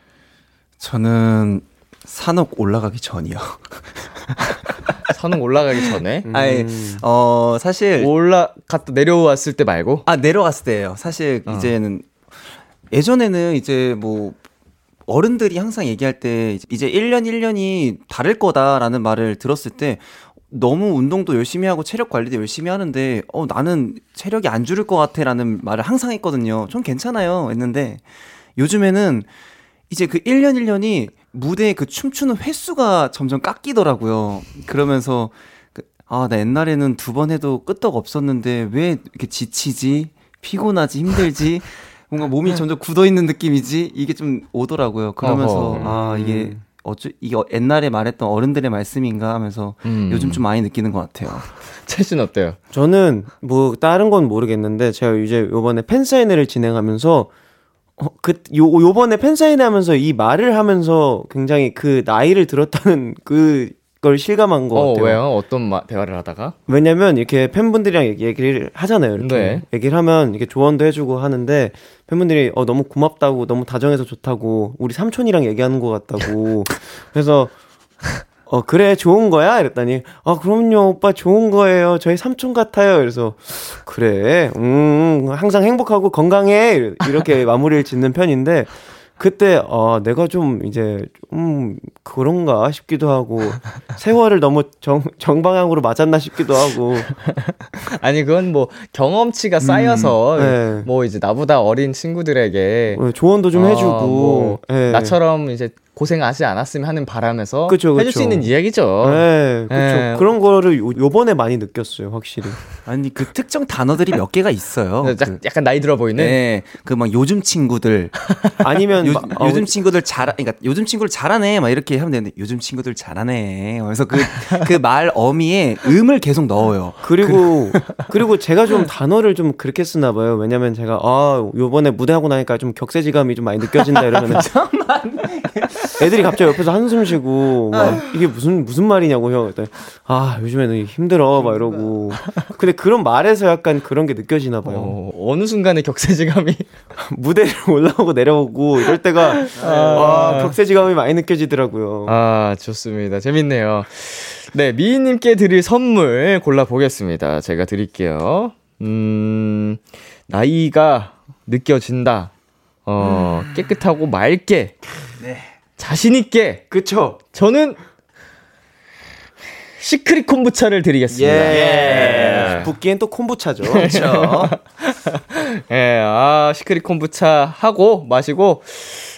저는 산옥 올라가기 전이요.
선흥 올라가기 전에
아니, 어, 사실.
올라갔다 내려왔을 때 말고
아, 내려갔을 때예요. 사실
어.
이제는 예전에는 이제 뭐 어른들이 항상 얘기할 때 이제 1년 1년이 다를 거다라는 말을 들었을 때 너무 운동도 열심히 하고 체력 관리도 열심히 하는데 어 나는 체력이 안 줄을 것 같아 라는 말을 항상 했거든요. 좀 괜찮아요 했는데 요즘에는 이제 그 1년 1년이 무대에 그 춤추는 횟수가 점점 깎이더라고요. 그러면서 그, 아, 나 옛날에는 두 번 해도 끄떡 없었는데 왜 이렇게 지치지? 피곤하지? 힘들지? 뭔가 몸이 점점 굳어 있는 느낌이지? 이게 좀 오더라고요. 그러면서
어허.
아, 이게 어쩌 이게 옛날에 말했던 어른들의 말씀인가 하면서
음.
요즘 좀 많이 느끼는 것 같아요.
채신 어때요?
저는 뭐 다른 건 모르겠는데 제가 이제 요번에 팬사인회를 진행하면서 어, 그, 요, 요번에 팬사인회 하면서 이 말을 하면서 굉장히 그 나이를 들었다는 그 걸 실감한 것
어
같아요.
왜요? 어떤 마, 대화를 하다가
왜냐면 이렇게 팬분들이랑 얘기- 얘기를 하잖아요. 이렇게
네.
얘기를 하면 이렇게 조언도 해주고 하는데 팬분들이 어 너무 고맙다고 너무 다정해서 좋다고 우리 삼촌이랑 얘기하는 것 같다고 그래서 어 그래 좋은 거야? 이랬더니 아 그럼요 오빠 좋은 거예요. 저희 삼촌 같아요. 그래서 그래 음 항상 행복하고 건강해. 이렇게 마무리를 짓는 편인데 그때 아 내가 좀 이제 좀 그런가 싶기도 하고 세월을 너무 정 정방향으로 맞았나 싶기도 하고.
아니 그건 뭐 경험치가 쌓여서
네.
뭐 이제 나보다 어린 친구들에게
어, 조언도 좀
아,
해주고
뭐
예.
나처럼 이제 고생하지 않았으면 하는 바람에서
그쵸,
해줄
그쵸.
수 있는 이야기죠.
네.
예.
그런 거를 요, 요번에 많이 느꼈어요, 확실히.
아니 그 특정 단어들이 몇 개가 있어요.
약-
그,
약간 나이 들어 보이는.
네, 그 막 요즘 친구들
아니면
요,
마- 어,
요즘 친구들 잘, 그러니까 요즘 친구들 잘하네, 막 이렇게 하면 되는데 요즘 친구들 잘하네. 그래서 그 그 말 어미에 음을 계속 넣어요.
그리고 그리고 제가 좀 단어를 좀 그렇게 쓰나 봐요. 왜냐면 제가 아 요번에 무대하고 나니까 좀 격세지감이 좀 많이 느껴진다 이러면 애들이 갑자기 옆에서 한숨 쉬고 막 이게 무슨 무슨 말이냐고 형 아 요즘에는 힘들어 막 이러고 근데 그런 말에서 약간 그런 게 느껴지나 봐요.
어, 어느 순간에 격세지감이
무대를 올라오고 내려오고 이럴 때가 아, 격세지감이 많이 느껴지더라고요.
아, 좋습니다. 재밌네요. 네, 미희님께 드릴 선물 골라 보겠습니다. 제가 드릴게요. 음, 나이가 느껴진다. 어, 깨끗하고 맑게. 자신있게.
그쵸?
저는 secret 콤부차를 드리겠습니다.
예. 붓기엔 또 콤부차죠.
그렇죠.
예, 아, secret 콤부차 하고 마시고,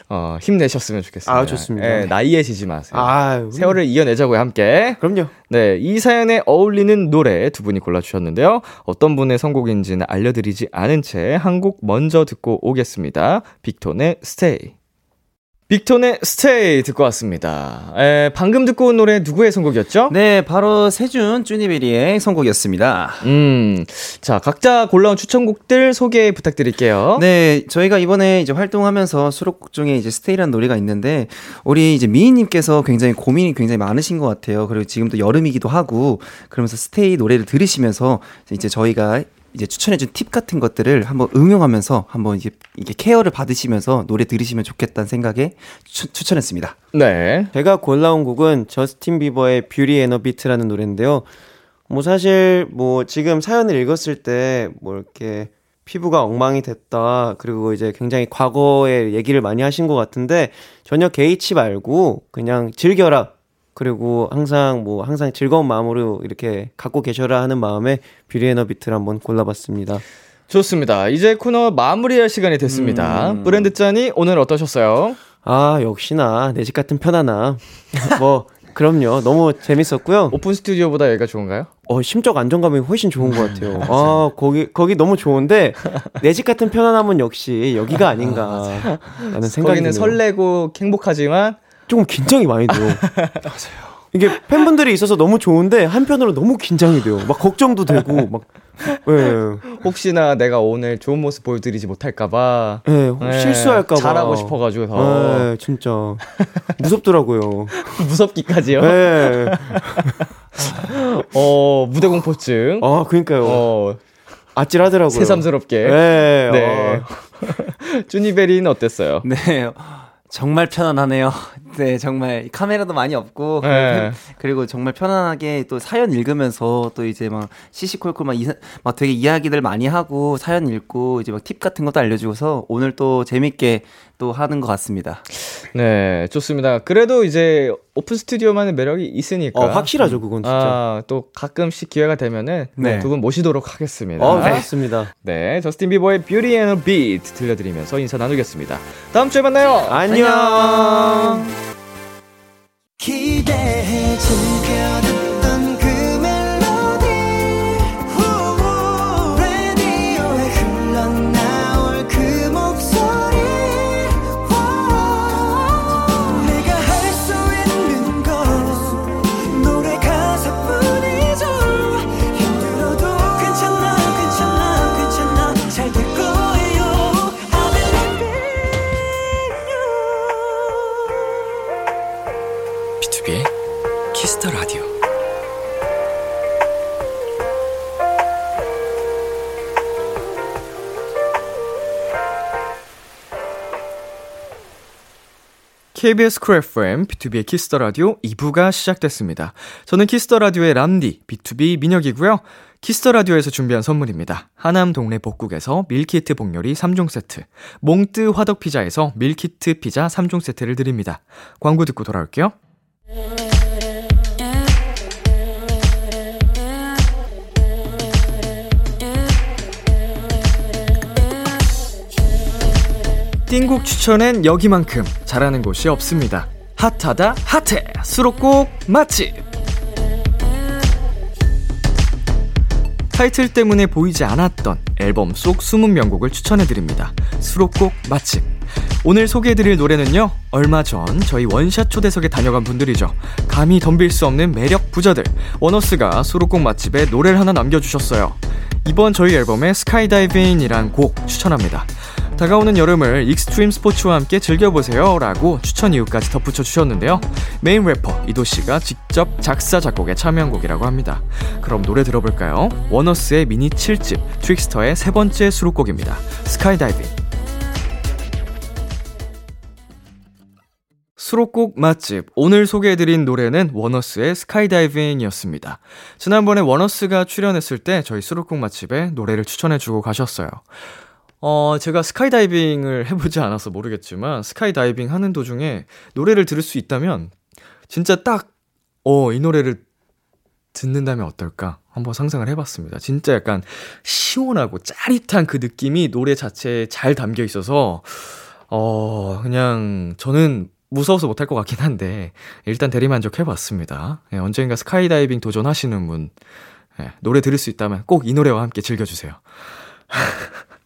어, 힘내셨으면 좋겠습니다.
아, 좋습니다.
예, 나이에 지지 마세요.
아,
세월을 이겨내자고요, 함께.
그럼요.
네, 이 사연에 어울리는 노래 두 분이 골라주셨는데요. 어떤 분의 선곡인지는 알려드리지 않은 채 한 곡 먼저 듣고 오겠습니다. 빅톤의 Stay. 빅톤의 Stay 듣고 왔습니다. 에, 방금 듣고 온 노래 누구의 선곡이었죠?
네, 바로 세준 쭈니베리의 선곡이었습니다.
음, 자, 각자 골라온 추천곡들 소개 부탁드릴게요.
네, 저희가 이번에 이제 활동하면서 수록곡 중에 이제 Stay라는 노래가 있는데, 우리 이제 미희님께서 굉장히 고민이 굉장히 많으신 것 같아요. 그리고 지금도 여름이기도 하고, 그러면서 Stay 노래를 들으시면서 이제 저희가 이제 추천해준 팁 같은 것들을 한번 응용하면서 한번 이게, 이게 care를 받으시면서 노래 들으시면 좋겠다는 생각에 추, 추천했습니다.
네.
제가 골라온 곡은 저스틴 비버의 Beauty And A Beat라는 노래인데요. 뭐 사실 뭐 지금 사연을 읽었을 때 뭐 이렇게 피부가 엉망이 됐다. 그리고 이제 굉장히 과거의 얘기를 많이 하신 것 같은데 전혀 개의치 말고 그냥 즐겨라. 그리고 항상 뭐 항상 즐거운 마음으로 이렇게 갖고 계셔라 하는 마음에 Beauty And A Beat를 한번 골라봤습니다.
좋습니다. 이제 코너 마무리할 시간이 됐습니다.
음.
브랜드 짠이 오늘 어떠셨어요?
아 역시나 내 집 같은 편안함. 뭐 그럼요. 너무 재밌었고요.
오픈 스튜디오보다 여기가 좋은가요?
어, 심적 안정감이 훨씬 좋은 것 같아요. 아, 거기, 거기 너너무 좋은데, 내 집 같은 편안함은 역시 여기가 아닌가. 라는 생각이
거기는
드네요.
설레고 행복하지만
조금 긴장이 많이 돼요. 맞아요. 이게 팬분들이 있어서 너무 좋은데, 한편으로 너무 긴장이 돼요. 막 걱정도 되고, 막, 예,
혹시나 내가 오늘 좋은 모습 보여드리지 못할까봐
예,
네,
실수할까봐.
잘하고 싶어가지고 더
예, 진짜. 무섭더라고요.
무섭기까지요.
예.
어 무대 공포증.
아, 그니까요.
어
아찔하더라고요.
새삼스럽게.
예,
네.
어.
쭈니베리는 어땠어요?
네. 정말 편안하네요. 네, 정말 카메라도 많이 없고
네.
그리고 정말 편안하게 또 사연 읽으면서 또 이제 막 시시콜콜 막, 이사, 막 되게 이야기들 많이 하고 사연 읽고 이제 막 팁 같은 것도 알려주고서 오늘 또 재밌게 또 하는 것 같습니다.
네, 좋습니다. 그래도 이제 오픈 스튜디오만의 매력이 있으니까.
어, 확실하죠, 그건 진짜.
아, 또 가끔씩 기회가 되면은
네.
두분 모시도록 하겠습니다.
어, 좋습니다.
네, 저스틴 비버의 Beauty and a Beat 들려드리면서 인사 나누겠습니다. 다음 주에 만나요.
안녕.
기대해
비투비의 Kiss the Radio.
KBS Cool FM, 비투비의 Kiss the Radio 2부가 시작됐습니다. 저는 Kiss the Radio의 람디, B2B 민혁이고요. Kiss the Radio에서 준비한 선물입니다. 하남 동네 복국에서 밀키트 복요리 3종 세트, 몽뜨 화덕 피자에서 밀키트 피자 3종 세트를 드립니다. 광고 듣고 돌아올게요. 띵곡 추천엔 여기만큼 잘하는 곳이 없습니다. 핫하다 핫해. 수록곡 맛집. 타이틀 때문에 보이지 않았던 앨범 속 숨은 명곡을 추천해드립니다. 수록곡 맛집. 오늘 소개해드릴 노래는요 얼마 전 저희 원샷 초대석에 다녀간 분들이죠. 감히 덤빌 수 없는 매력 부자들. 원어스가 수록곡 맛집에 노래를 하나 남겨주셨어요. 이번 저희 앨범의 스카이다이빙이란 곡 추천합니다 다가오는 여름을 익스트림 스포츠와 함께 즐겨보세요 라고 추천 이유까지 덧붙여 주셨는데요 메인 래퍼 이도 씨가 직접 작사 작곡에 참여한 곡이라고 합니다 그럼 노래 들어볼까요? 원어스의 미니 7집 Trickster의 세 번째 수록곡입니다 스카이다이빙 수록곡 맛집. 오늘 소개해드린 노래는 원어스의 스카이다이빙이었습니다. 지난번에 원어스가 출연했을 때 저희 수록곡 맛집에 노래를 추천해주고 가셨어요. 어, 제가 스카이다이빙을 해보지 않아서 모르겠지만, 스카이다이빙 하는 도중에 노래를 들을 수 있다면, 진짜 딱, 어, 이 노래를 듣는다면 어떨까? 한번 상상을 해봤습니다. 진짜 약간 시원하고 짜릿한 그 느낌이 노래 자체에 잘 담겨 있어서, 어, 그냥 저는 무서워서 못할 것 같긴 한데, 일단 대리만족 해봤습니다. 예, 언젠가 스카이다이빙 도전하시는 분, 예, 노래 들을 수 있다면 꼭 이 노래와 함께 즐겨주세요.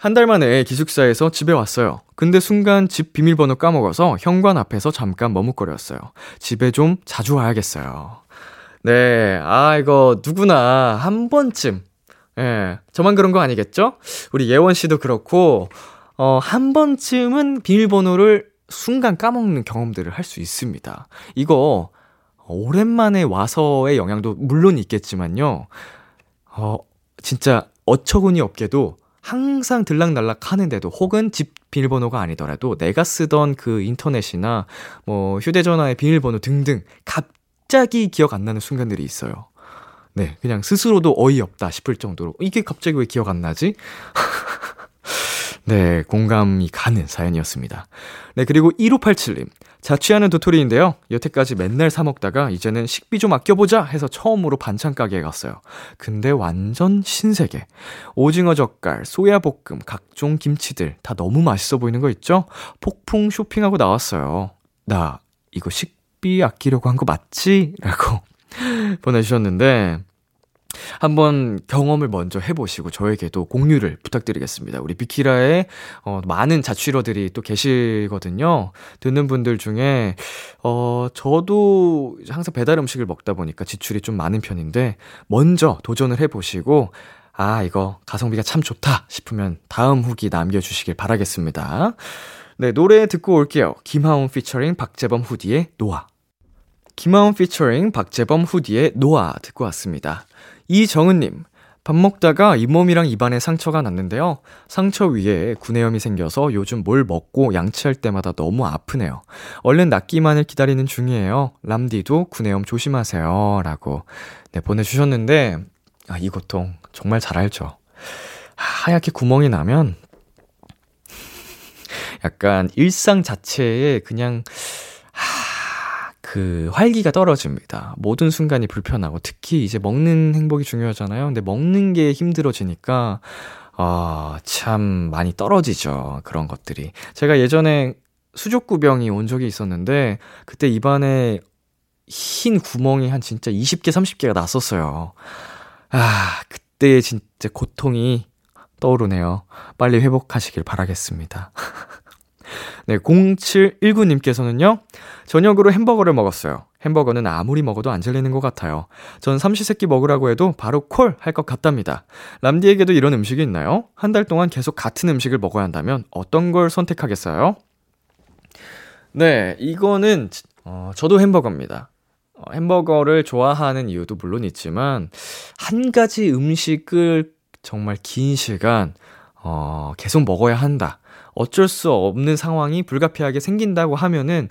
한 달 만에 기숙사에서 집에 왔어요. 근데 순간 집 비밀번호 까먹어서 현관 앞에서 잠깐 머뭇거렸어요. 집에 좀 자주 와야겠어요. 네, 아, 이거 누구나 한 번쯤, 예, 저만 그런 거 아니겠죠? 우리 예원 씨도 그렇고, 어, 한 번쯤은 비밀번호를 순간 까먹는 경험들을 할 수 있습니다. 이거, 오랜만에 와서의 영향도 물론 있겠지만요. 어, 진짜 어처구니 없게도 항상 들락날락 하는데도 혹은 집 비밀번호가 아니더라도 내가 쓰던 그 인터넷이나 뭐 휴대전화의 비밀번호 등등 갑자기 기억 안 나는 순간들이 있어요. 네, 그냥 스스로도 어이없다 싶을 정도로 이게 갑자기 왜 기억 안 나지? 네, 공감이 가는 사연이었습니다. 네, 그리고 1587님. 자취하는 도토리인데요. 여태까지 맨날 사 먹다가 이제는 식비 좀 아껴보자 해서 처음으로 반찬 가게에 갔어요. 근데 완전 신세계. 오징어 젓갈, 소야 볶음, 각종 김치들 다 너무 맛있어 보이는 거 있죠? 폭풍 쇼핑하고 나왔어요. 나 이거 식비 아끼려고 한 거 맞지? 라고 보내주셨는데, 한번 경험을 먼저 해보시고 저에게도 공유를 부탁드리겠습니다. 우리 비키라에 어, 많은 자취러들이 또 계시거든요. 듣는 분들 중에 어, 저도 항상 배달 음식을 먹다 보니까 지출이 좀 많은 편인데 먼저 도전을 해보시고 아, 이거 가성비가 참 좋다 싶으면 다음 후기 남겨주시길 바라겠습니다. 네, 노래 듣고 올게요. 김하온 피처링 박재범 후디의 노아. 김하온 피처링 박재범 후디의 노아 듣고 왔습니다. 이정은님, 밥 먹다가 잇몸이랑 입안에 상처가 났는데요. 상처 위에 구내염이 생겨서 요즘 뭘 먹고 양치할 때마다 너무 아프네요. 얼른 낫기만을 기다리는 중이에요. 람디도 구내염 조심하세요. 라고, 네, 보내주셨는데, 아, 이 고통 정말 잘 알죠. 하얗게 구멍이 나면 약간 일상 자체에 그냥 하, 그 활기가 떨어집니다. 모든 순간이 불편하고 특히 이제 먹는 행복이 중요하잖아요. 근데 먹는 게 힘들어지니까 아, 참 많이 떨어지죠. 그런 것들이. 제가 예전에 수족구병이 온 적이 있었는데 그때 입안에 흰 구멍이 한 진짜 20개, 30개가 났었어요. 아, 그때의 진짜 고통이 떠오르네요. 빨리 회복하시길 바라겠습니다. 네, 0719님께서는요, 저녁으로 햄버거를 먹었어요. 햄버거는 아무리 먹어도 안 질리는 것 같아요. 전 삼시세끼 먹으라고 해도 바로 콜 할 것 같답니다. 람디에게도 이런 음식이 있나요? 한 달 동안 계속 같은 음식을 먹어야 한다면 어떤 걸 선택하겠어요? 네, 이거는, 어, 저도 햄버거입니다. 어, 햄버거를 좋아하는 이유도 물론 있지만, 한 가지 음식을 정말 긴 시간, 어, 계속 먹어야 한다. 어쩔 수 없는 상황이 불가피하게 생긴다고 하면은,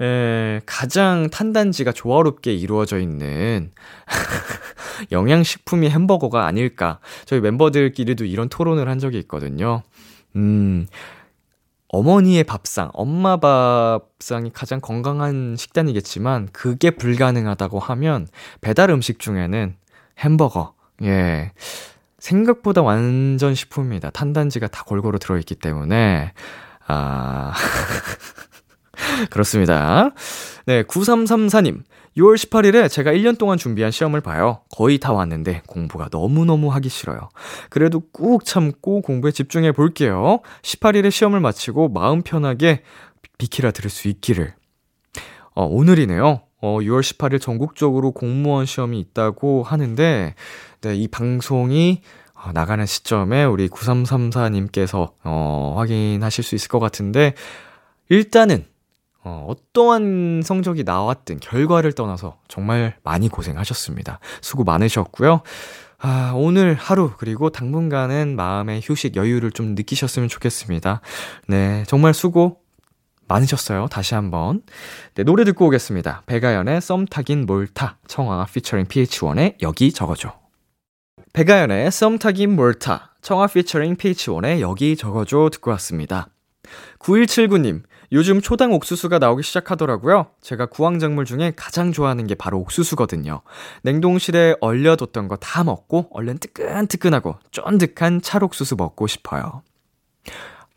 에, 가장 탄단지가 조화롭게 이루어져 있는 영양식품이 햄버거가 아닐까. 저희 멤버들끼리도 이런 토론을 한 적이 있거든요. 음, 어머니의 밥상, 엄마 밥상이 가장 건강한 식단이겠지만, 그게 불가능하다고 하면, 배달 음식 중에는 햄버거, 예. 생각보다 완전 식품입니다. 탄단지가 다 골고루 들어있기 때문에, 아, 그렇습니다. 네, 9334님. 6월 18일에 제가 1년 동안 준비한 시험을 봐요. 거의 다 왔는데 공부가 너무너무 하기 싫어요. 그래도 꾹 참고 공부에 집중해 볼게요. 18일에 시험을 마치고 마음 편하게 비키라 들을 수 있기를. 어, 오늘이네요. 어, 6월 18일 전국적으로 공무원 시험이 있다고 하는데, 네, 이 방송이 어, 나가는 시점에 우리 9334님께서, 어, 확인하실 수 있을 것 같은데, 일단은 어, 어떠한 성적이 나왔든 결과를 떠나서 정말 많이 고생하셨습니다. 수고 많으셨고요. 아, 오늘 하루 그리고 당분간은 마음의 휴식 여유를 좀 느끼셨으면 좋겠습니다. 네, 정말 수고 많으셨어요. 다시 한번. 네, 노래 듣고 오겠습니다. 배가연의 썸 타긴 몰타 청아 피처링 PH1의 여기 적어줘. 배가연의 썸 타긴 몰타 청아 피처링 PH1의 여기 적어줘 듣고 왔습니다. 9179님, 요즘 초당 옥수수가 나오기 시작하더라고요. 제가 구황작물 중에 가장 좋아하는 게 바로 옥수수거든요. 냉동실에 얼려뒀던 거 다 먹고 얼른 뜨끈뜨끈하고 쫀득한 찰옥수수 먹고 싶어요.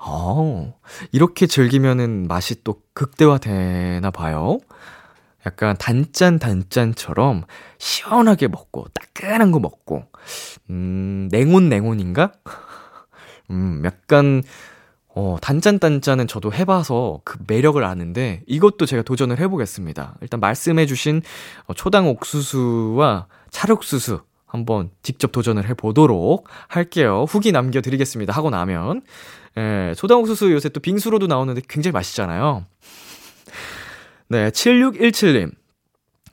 어, 이렇게 즐기면은 맛이 또 극대화되나 봐요. 약간 단짠 단짠처럼 시원하게 먹고 따끈한 거 먹고 음, 냉온 냉온인가? 음, 약간 어, 단짠 단짠은 저도 해 봐서 그 매력을 아는데 이것도 제가 도전을 해 보겠습니다. 일단 말씀해 주신 어, 초당 옥수수와 찰옥수수 한번 직접 도전을 해 보도록 할게요. 후기 남겨 드리겠습니다. 하고 나면. 예, 초당 옥수수 요새 또 빙수로도 나오는데 굉장히 맛있잖아요. 네, 7617님.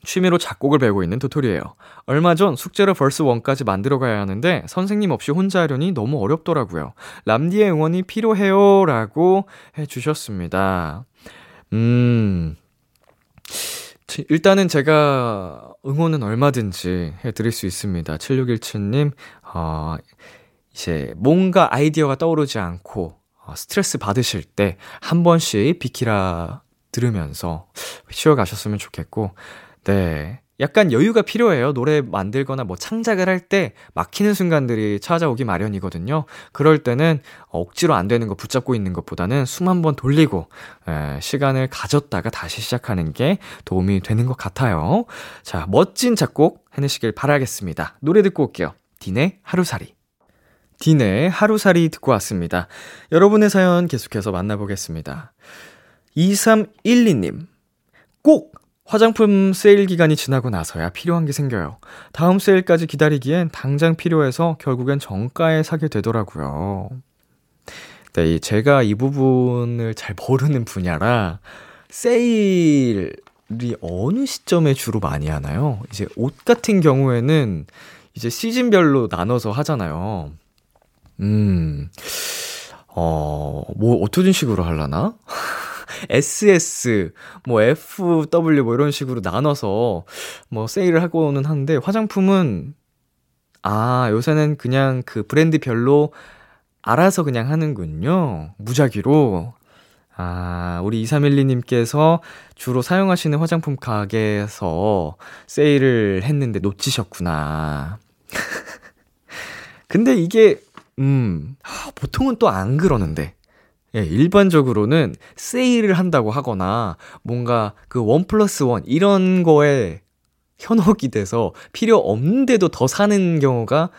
취미로 작곡을 배우고 있는 도토리예요. 얼마 전 숙제로 벌스 1까지 만들어 가야 하는데 선생님 없이 혼자 하려니 너무 어렵더라고요. 람디의 응원이 필요해요. 라고 해 주셨습니다. 음, 일단은 제가 응원은 얼마든지 해 드릴 수 있습니다. 7617님, 어, 이제 뭔가 아이디어가 떠오르지 않고 어, 스트레스 받으실 때 한 번씩 비키라 들으면서 쉬어가셨으면 좋겠고, 네. 약간 여유가 필요해요. 노래 만들거나 뭐 창작을 할 때 막히는 순간들이 찾아오기 마련이거든요. 그럴 때는 억지로 안 되는 거 붙잡고 있는 것보다는 숨 한 번 돌리고 에, 시간을 가졌다가 다시 시작하는 게 도움이 되는 것 같아요. 자, 멋진 작곡 해내시길 바라겠습니다. 노래 듣고 올게요. 딘의 하루살이. 딘의 하루살이 듣고 왔습니다. 여러분의 사연 계속해서 만나보겠습니다. 2312님. 꼭 화장품 세일 기간이 지나고 나서야 필요한 게 생겨요. 다음 세일까지 기다리기엔 당장 필요해서 결국엔 정가에 사게 되더라고요. 네, 제가 이 부분을 잘 모르는 분야라 세일이 어느 시점에 주로 많이 하나요? 이제 옷 같은 경우에는 이제 시즌별로 나눠서 하잖아요. 음, 어, 뭐, 어떤 식으로 하려나? SS, 뭐 FW 뭐 이런 식으로 나눠서 뭐 세일을 하고는 하는데 화장품은 아, 요새는 그냥 그 브랜드별로 알아서 그냥 하는군요. 무작위로. 아, 우리 2312님께서 주로 사용하시는 화장품 가게에서 세일을 했는데 놓치셨구나. 근데 이게, 음, 보통은 또 안 그러는데. 예, 일반적으로는 세일을 한다고 하거나 뭔가 그 원 플러스 원 이런 거에 현혹이 돼서 필요 없는데도 더 사는 경우가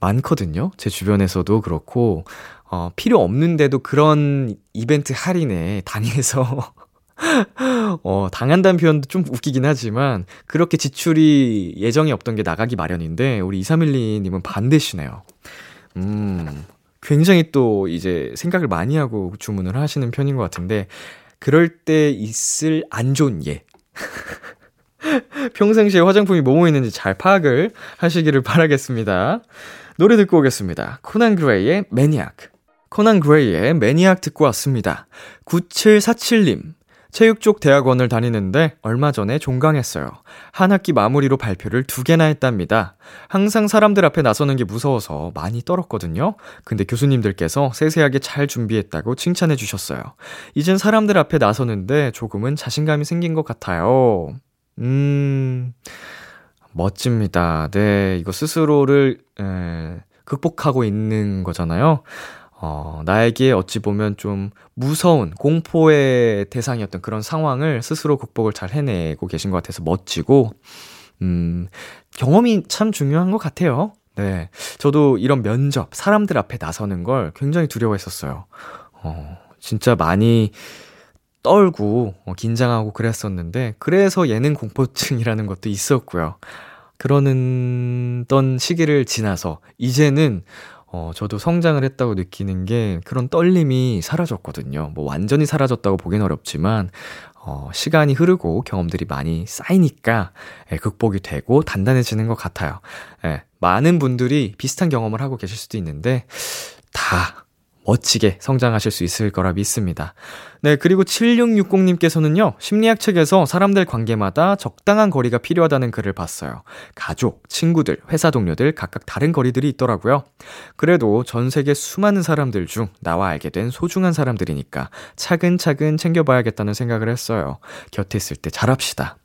많거든요. 제 주변에서도 그렇고, 어, 필요 없는데도 그런 이벤트 할인에 다니해서, 어, 당한다는 표현도 좀 웃기긴 하지만, 그렇게 지출이 예정이 없던 게 나가기 마련인데, 우리 2312님은 반대시네요. 음, 굉장히 또 이제 생각을 많이 하고 주문을 하시는 편인 것 같은데, 그럴 때 있을 안 좋은 예. 평상시에 화장품이 뭐뭐 있는지 잘 파악을 하시기를 바라겠습니다. 노래 듣고 오겠습니다. 코난 그레이의 매니악. 코난 그레이의 매니악 듣고 왔습니다. 9747님. 체육 쪽 대학원을 다니는데 얼마 전에 종강했어요. 한 학기 마무리로 발표를 두 개나 했답니다. 항상 사람들 앞에 나서는 게 무서워서 많이 떨었거든요. 근데 교수님들께서 세세하게 잘 준비했다고 칭찬해 주셨어요. 이젠 사람들 앞에 나서는데 조금은 자신감이 생긴 것 같아요. 음, 멋집니다. 네, 이거 스스로를, 에, 극복하고 있는 거잖아요. 어, 나에게 어찌 보면 좀 무서운 공포의 대상이었던 그런 상황을 스스로 극복을 잘 해내고 계신 것 같아서 멋지고, 음, 경험이 참 중요한 것 같아요. 네. 저도 이런 면접, 사람들 앞에 나서는 걸 굉장히 두려워했었어요. 어, 진짜 많이 떨고, 어, 긴장하고 그랬었는데, 그래서 예능 공포증이라는 것도 있었고요. 그러는 시기를 지나서, 이제는 어, 저도 성장을 했다고 느끼는 게 그런 떨림이 사라졌거든요. 뭐 완전히 사라졌다고 보긴 어렵지만, 어, 시간이 흐르고 경험들이 많이 쌓이니까, 예, 극복이 되고 단단해지는 것 같아요. 예, 많은 분들이 비슷한 경험을 하고 계실 수도 있는데, 다 멋지게 성장하실 수 있을 거라 믿습니다. 네, 그리고 7660님께서는요, 심리학 책에서 사람들 관계마다 적당한 거리가 필요하다는 글을 봤어요. 가족, 친구들, 회사 동료들 각각 다른 거리들이 있더라고요. 그래도 전 세계 수많은 사람들 중 나와 알게 된 소중한 사람들이니까 차근차근 챙겨봐야겠다는 생각을 했어요. 곁에 있을 때 잘합시다.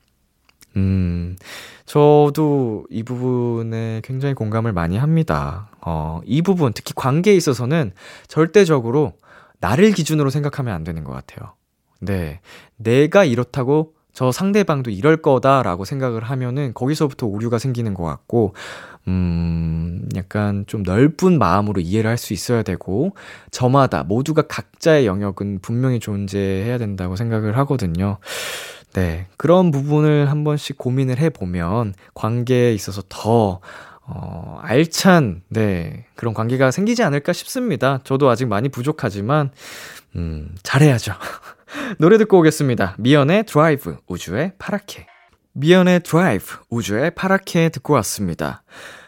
음, 저도 이 부분에 굉장히 공감을 많이 합니다. 어, 이 부분, 특히 관계에 있어서는 절대적으로 나를 기준으로 생각하면 안 되는 것 같아요. 네. 내가 이렇다고 저 상대방도 이럴 거다라고 생각을 하면은 거기서부터 오류가 생기는 것 같고, 음, 약간 좀 넓은 마음으로 이해를 할 수 있어야 되고, 저마다 모두가 각자의 영역은 분명히 존재해야 된다고 생각을 하거든요. 네. 그런 부분을 한 번씩 고민을 해보면 관계에 있어서 더, 어, 알찬, 네. 그런 관계가 생기지 않을까 싶습니다. 저도 아직 많이 부족하지만, 음, 잘해야죠. 노래 듣고 오겠습니다. 미연의 드라이브, 우즈의 파랗게. 미연의 드라이브, 우즈의 파랗게 듣고 왔습니다.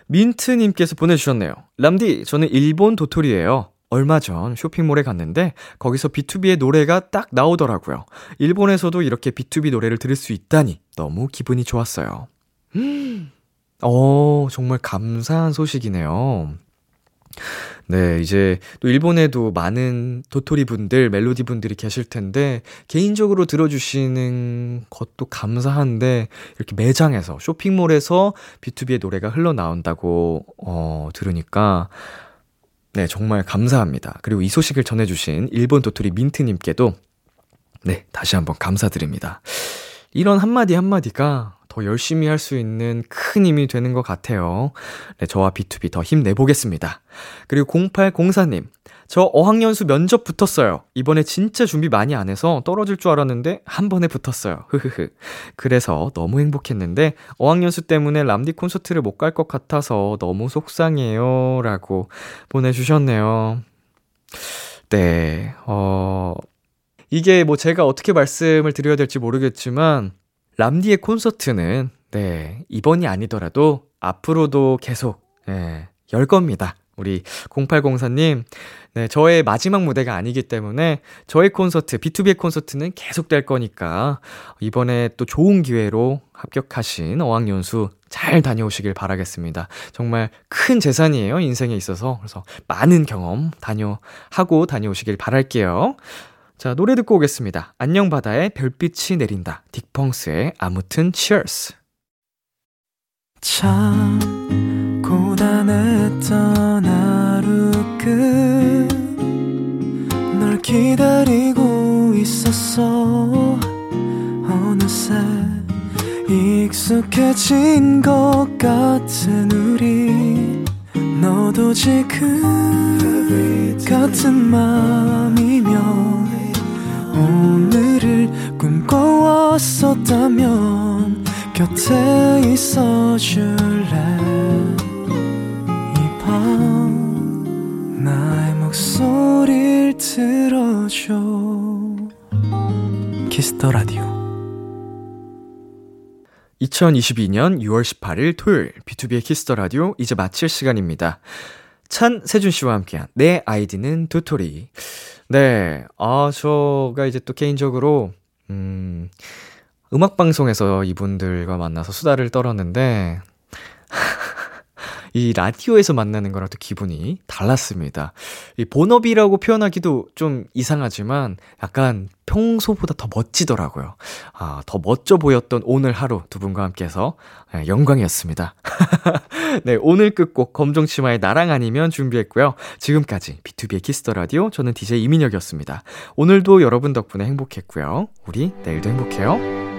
민트님께서 보내주셨네요. 람디, 저는 일본 도토리예요. 얼마 전 쇼핑몰에 갔는데 거기서 비투비의 노래가 딱 나오더라고요. 일본에서도 이렇게 B2B 노래를 들을 수 있다니 너무 기분이 좋았어요. 어, 정말 감사한 소식이네요. 네, 이제 또 일본에도 많은 도토리 분들, 멜로디 분들이 계실 텐데, 개인적으로 들어주시는 것도 감사한데, 이렇게 매장에서, 쇼핑몰에서 B2B의 노래가 흘러나온다고, 어, 들으니까, 네, 정말 감사합니다. 그리고 이 소식을 전해주신 일본 도토리 민트님께도 네, 다시 한번 감사드립니다. 이런 한마디 한마디가 더 열심히 할 수 있는 큰 힘이 되는 것 같아요. 네, 저와 B2B 더 힘내보겠습니다. 그리고 0804님, 저 어학연수 면접 붙었어요. 이번에 진짜 준비 많이 안 해서 떨어질 줄 알았는데 한 번에 붙었어요. 흐흐흐. 그래서 너무 행복했는데 어학연수 때문에 람디 콘서트를 못 갈 것 같아서 너무 속상해요. 라고 보내주셨네요. 네, 어, 이게 뭐 제가 어떻게 말씀을 드려야 될지 모르겠지만, 람디의 콘서트는, 네, 이번이 아니더라도 앞으로도 계속, 예, 열 겁니다. 우리 0804님, 네, 저의 마지막 무대가 아니기 때문에 저의 콘서트, B2B의 콘서트는 계속 될 거니까 이번에 또 좋은 기회로 합격하신 어학연수 잘 다녀오시길 바라겠습니다. 정말 큰 재산이에요, 인생에 있어서. 그래서 많은 경험 다녀하고 다녀오시길 바랄게요. 자, 노래 듣고 오겠습니다. 안녕 바다에 별빛이 내린다. 딕펑스의 아무튼 치얼스.
참 고단했던 하루 끝널 기다리고 있었어 어느새 익숙해진 것 같은 우리 너도 지금 같은 맘이면 오늘을 꿈꿔왔었다면 곁에 있어 줄래? 이 밤 나의 목소리를 들어줘. Kiss the Radio.
2022년 6월 18일 토요일 비투비의 Kiss the Radio 이제 마칠 시간입니다. 찬 세준 씨와 함께한 내 아이디는 도토리. 네, 아 저가 이제 또 개인적으로 음 음악 방송에서 이분들과 만나서 수다를 떨었는데 이 라디오에서 만나는 거랑 또 기분이 달랐습니다. 이 본업이라고 표현하기도 좀 이상하지만 약간 평소보다 더 멋지더라고요. 아, 더 멋져 보였던 오늘 하루 두 분과 함께해서 네, 영광이었습니다. 네, 오늘 끝곡 검정치마의 나랑 아니면 준비했고요. 지금까지 비투비의 Kiss the Radio 저는 DJ 이민혁이었습니다. 오늘도 여러분 덕분에 행복했고요. 우리 내일도 행복해요.